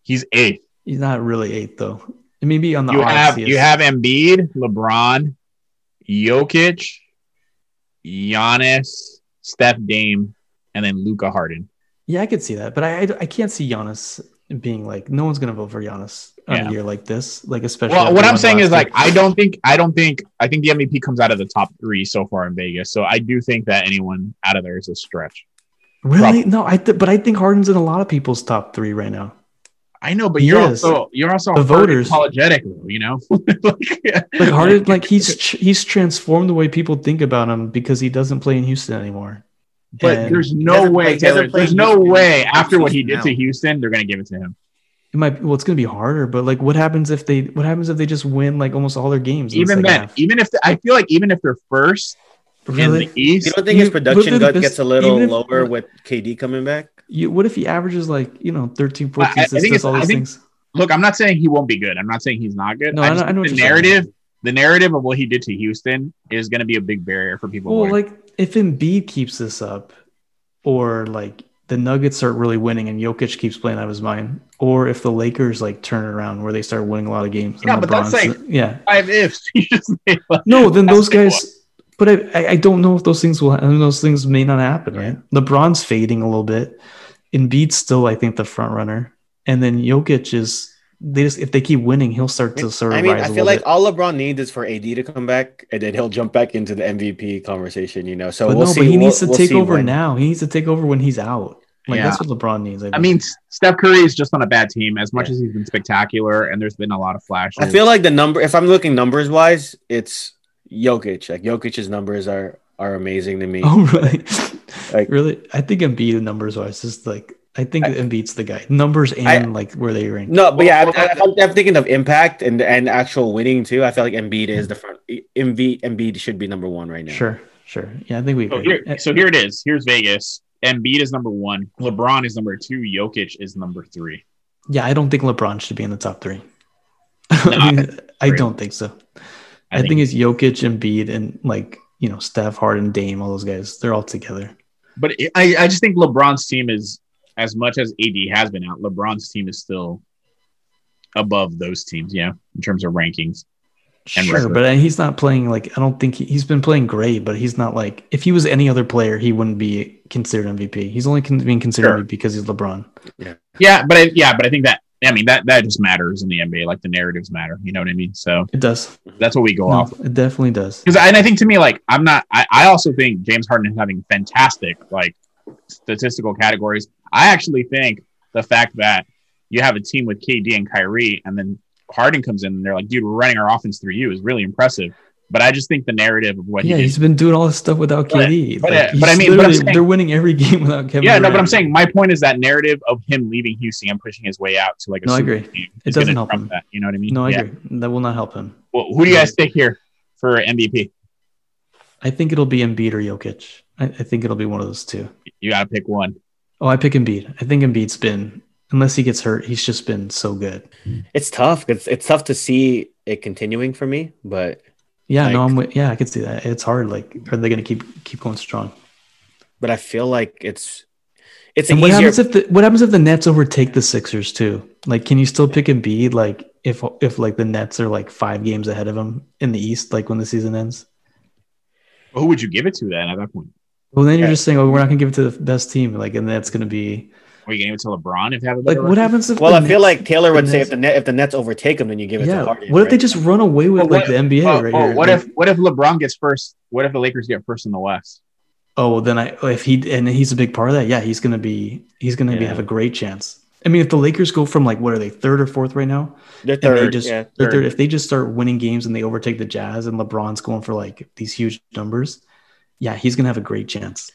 He's eighth. He's not really eight though. Maybe on the You odds have you have Embiid, LeBron, Jokic, Giannis, Steph Dame, and then Luka Harden. Yeah, I could see that, but I I, I can't see Giannis being like no one's gonna vote for Giannis on Yeah. a year like this, like especially. Well, what I'm saying is like. I don't think I don't think I think the MVP comes out of the top three so far in Vegas. So I do think that anyone out of there is a stretch. really no, I th- but I think Harden's in a lot of people's top three right now. I know, but He you're is. also you're also The voters. apologetic, you know. like, *laughs* Like Harden, like he's he's transformed the way people think about him because he doesn't play in Houston anymore. But And there's no way, play- Taylor. play There's no way after what he Houston did to. Houston, they're gonna give it to him. it might well, it's gonna be harder. But like, what happens if they what happens if they just win like almost all their games? in the Even then, half? even if I feel like even if they're first in the East, You don't think his production gut best- gets a little if- lower with KD coming back? you, what if he averages like you know 13, 14 I- I assists, think does it's- all I these think- things? look, I'm not saying he won't be good. I'm not saying he's not good. No, I I just know- I know think the you're saying. The narrative of what he did to Houston is going to be a big barrier for people. Well, like if Embiid keeps this up, or like the Nuggets start really winning and Jokic keeps playing out of his mind, or if the Lakers like turn it around where they start winning a lot of games. Yeah, but that's LeBron's- like- yeah, five ifs. *laughs* You just say, like, no, then those guys. But I, I, I don't know if those things will. I mean, those things may not happen, right? LeBron's fading a little bit. Embiid's still, I think, the front runner, and then Jokic is. They just if they keep winning, he'll start to sort of I mean, rise I a feel like bit. all LeBron needs is for AD to come back, and then he'll jump back into the MVP conversation. You know, so But we'll no, see. but he we'll- needs to we'll take over when. now. He needs to take over when he's out. Like Yeah. that's what LeBron needs. I think. mean, Steph Curry is just on a bad team. As much Yeah. as he's been spectacular, and there's been a lot of flashes. I feel like the number, if I'm looking numbers wise, it's Jokic. Like Jokic's numbers are are amazing to me. Oh really? Like- *laughs* really? I think Embiid numbers wise just like I think I- Embiid's the guy. Numbers and I- like where they rank. No, but Well, yeah, well, I, I'm, I'm thinking of impact and and actual winning too. I feel like Embiid is the hmm. front. Embiid Embiid should be number one right now. Sure, sure. Yeah, I think we So here, eh, so here it is. Here's Vegas. Embiid is number one. LeBron is number two. Jokic is number three. yeah, I don't think LeBron should be in the top three. No, *laughs* I, mean, I don't think so. I, think, it's Jokic, Embiid, and like you know Steph, Harden, Dame, all those guys. They're all together. But it, I, I just think LeBron's team is as much as AD has been out. LeBron's team is still above those teams. Yeah, in terms of rankings. And Sure, record. but uh, he's not playing like I don't think he, he's been playing great, but he's not like if he was any other player, he wouldn't be considered MVP. He's only con- being considered Sure. MVP because he's LeBron. Yeah, but I, yeah, but I think that I mean that that just matters in the NBA. Like the narratives matter. You know what I mean? So It does. that's what we go No, off. it definitely does. Because and I think to me, like I'm not. I, I also think James Harden is having fantastic like statistical categories. I actually think the fact that you have a team with KD and Kyrie, and then Harden comes in and they're like, dude, we're running our offense through you is really impressive. But I just think the narrative of what Yeah, he he's did. been doing all this stuff without But- KD. but, Like, uh, but I mean, but saying- they're winning every *laughs* game without Kevin. Yeah, no, but I'm saying my point is that narrative of him leaving Houston and pushing his way out to like a No, I agree. team It doesn't help him. That, you know what I mean? No, I Yeah. agree. That will not help him. Well, who do you guys think here for MVP? I think it'll be Embiid or Jokic. I, I think it'll be one of those two. You got to pick one. Oh, I pick Embiid. I think Embiid's been, unless he gets hurt, he's just been so good. It's tough. It's it's tough to see it continuing for me, but Yeah, no, I'm with, yeah, I could see that. It's hard. Like, are they going to keep keep going strong? but I feel like it's it's And what easier. happens if the what happens if the Nets overtake the Sixers too? Like, can you still pick Embiid? Like, if if like the Nets are like five games ahead of him in the East, like when the season ends. Who would you give it to then at that point? Well, then you're Yeah. just saying, oh, we're not going to give it to the best team. Like, and that's going to be Are you going to give it to LeBron if you have a like, better what happens if? well, the I feel like Taylor would the say if the net if the Nets overtake them, then you give it yeah. to Harden. what if they just run away with Well, like the NBA Oh, right oh, here? what Like, if what if LeBron gets first? What if the Lakers get first in the West? Oh, well, then I if he and he's a big part of that. Yeah, he's gonna be he's gonna be have a great chance. I mean, if the Lakers go from like what are they third or fourth right now? They're And they third. just yeah. they're third. third. If they just start winning games and they overtake the Jazz and LeBron's going for like these huge numbers, yeah, he's gonna have a great chance.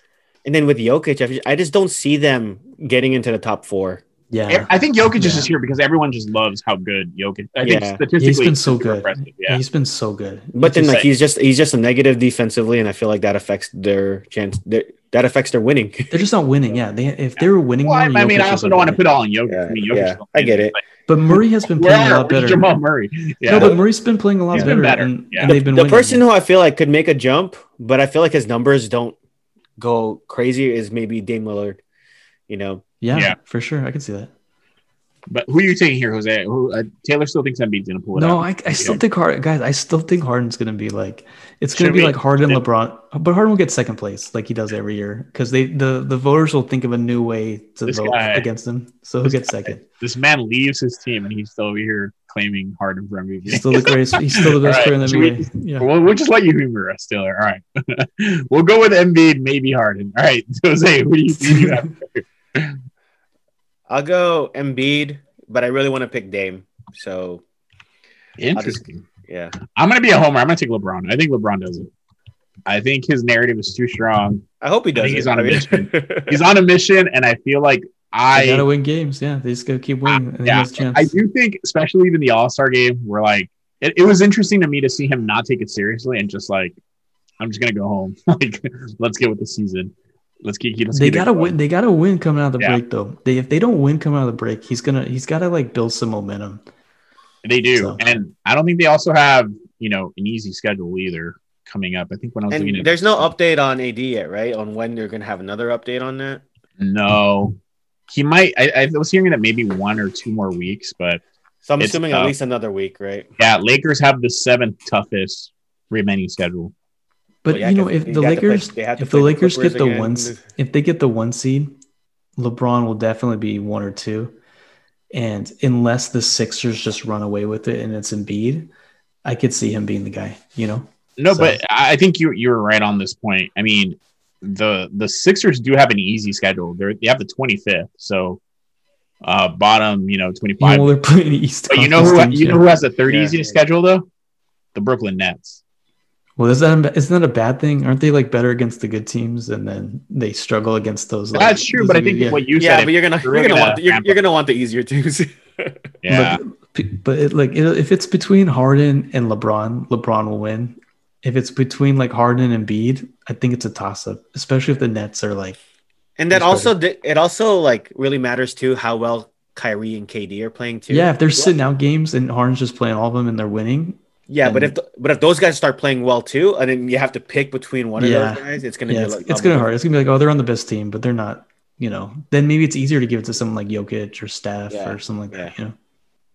And then with Jokic, I just don't see them getting into the top four. Yeah, I think Jokic is Yeah. just here because everyone just loves how good Jokic. I think statistically, he's been so good. Yeah, He's been so good. But then like just- he's just he's just a negative defensively, and I feel like that affects their chance. Their, that affects their winning. *laughs* they're just not winning. Yeah, they if they were winning, Well, I, more, I mean, I also don't want to win put all on Jokic. Yeah, I mean, Jokic yeah, is I get it. it. But Murray has been Where playing a lot better. Jamal Murray? Yeah, No, but Murray's been playing a lot He's better, been better, And, yeah. and they've been the winning. person who I feel like could make a jump, but I feel like his numbers don't go crazy is maybe Dame Lillard. You know, yeah, Yeah. for sure, I can see that. but who are you taking here, Jose? Who uh, Taylor still thinks Embiid's gonna pull it No, out? I, I still think Harden, guys. I still think Harden's gonna be like it's gonna Should be we- like Harden, should- LeBron, but Harden will get second place like he does every year because they the the voters will think of a new way to vote guy- against him, so he'll get second. This man leaves his team and he's still over here claiming Harden for MVP. He's still the greatest. He's still the *laughs* best player right, in the NBA. Yeah. We'll, we'll just let you humor us, Taylor. All right, *laughs* we'll go with Embiid, maybe Harden. All right, *laughs* Jose, who do you, who do you have? I'll go Embiid, but I really want to pick Dame. So Interesting. yeah, I'm gonna be a homer. I'm gonna take LeBron. I think LeBron does it. I think his narrative is too strong. I hope he does. it. he's on a I mean- mission. *laughs* He's on a mission, and I feel like They I gotta win games. Yeah, they just gotta keep winning. and he yeah, chance. I do think, especially even the All Star game, where like it, it was interesting to me to see him not take it seriously and just like, I'm just gonna go home. *laughs* like, let's get with the season. Let's keep. Let's they keep gotta win. They gotta win coming out of the Yeah. break though. They if they don't win coming out of the break, he's gonna he's gotta like build some momentum. They do, So- and I don't think they also have you know an easy schedule either coming up. I think when I was looking and at there's no update on AD yet, right? On when they're gonna have another update on that. no, he might. I, I was hearing that maybe one or two more weeks, but So I'm assuming tough. at least another week, right? yeah, Lakers have the seventh toughest remaining schedule. But Well, yeah, you know, if the have to play- Lakers, they have to if the play the Lakers Clippers get the again. one, if they get the one seed, LeBron will definitely be one or two. And unless the Sixers just run away with it and it's Embiid, I could see him being the guy. You know, No, So- but I I think you you're right on this point. I mean, the the Sixers do have an easy schedule. They're, they have the 25th, so uh bottom, you know, 25. well, they're playing the East. but you know who you know who has the third Yeah. easiest schedule though? The Brooklyn Nets. Well, is that isn't that a bad thing? Aren't they like better against the good teams and then they struggle against those? Like, That's true, those but I think yeah. what you said. yeah, said, but you're gonna you're we're gonna gonna want the, you're, you're gonna want the easier teams. *laughs* yeah, But, but it, like it, if it's between Harden and LeBron, LeBron will win. If it's between like Harden and Embiid, I think it's a toss up, especially if the Nets are like and that also di- it also like really matters too how well Kyrie and KD are playing too. yeah, if they're sitting out games and Harden's just playing all of them and they're winning, yeah. But if the, but if those guys start playing well too, and then you have to pick between one Yeah. of those guys, it's gonna yeah, be it's, like it's gonna oh, hard. It's gonna be like, oh, they're on the best team, but they're not. You know, then maybe it's easier to give it to someone like Jokic or Steph Yeah, or something like that. yeah. You know,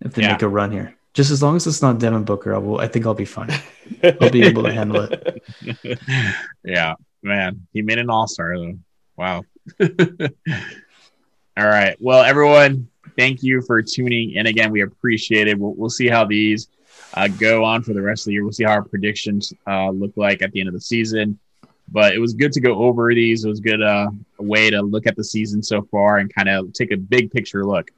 if they Yeah. make a run here, just as long as it's not Devin Booker, I will. I think I'll be fine. *laughs* I'll be able to handle it. *laughs* yeah, man, he made an All Star though. Wow. *laughs* All right, well, everyone, thank you for tuning in again. We appreciate it. We'll, we'll see how these uh, go on for the rest of the year. We'll see how our predictions uh, look like at the end of the season. But it was good to go over these. It was good uh, way to look at the season so far and kind of take a big picture look.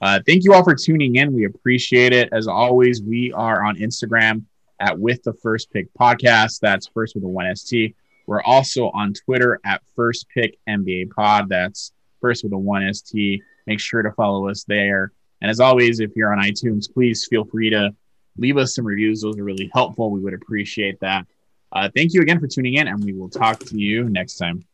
Uh, thank you all for tuning in. We appreciate it. As always, we are on Instagram at With the First Pick Podcast. That's first with a one ST. We're also on Twitter at First Pick NBA Pod. That's first with a one ST. Make sure to follow us there. And as always, if you're on iTunes, please feel free to leave us some reviews. Those are really helpful. We would appreciate that. Uh, thank you again for tuning in, and we will talk to you next time.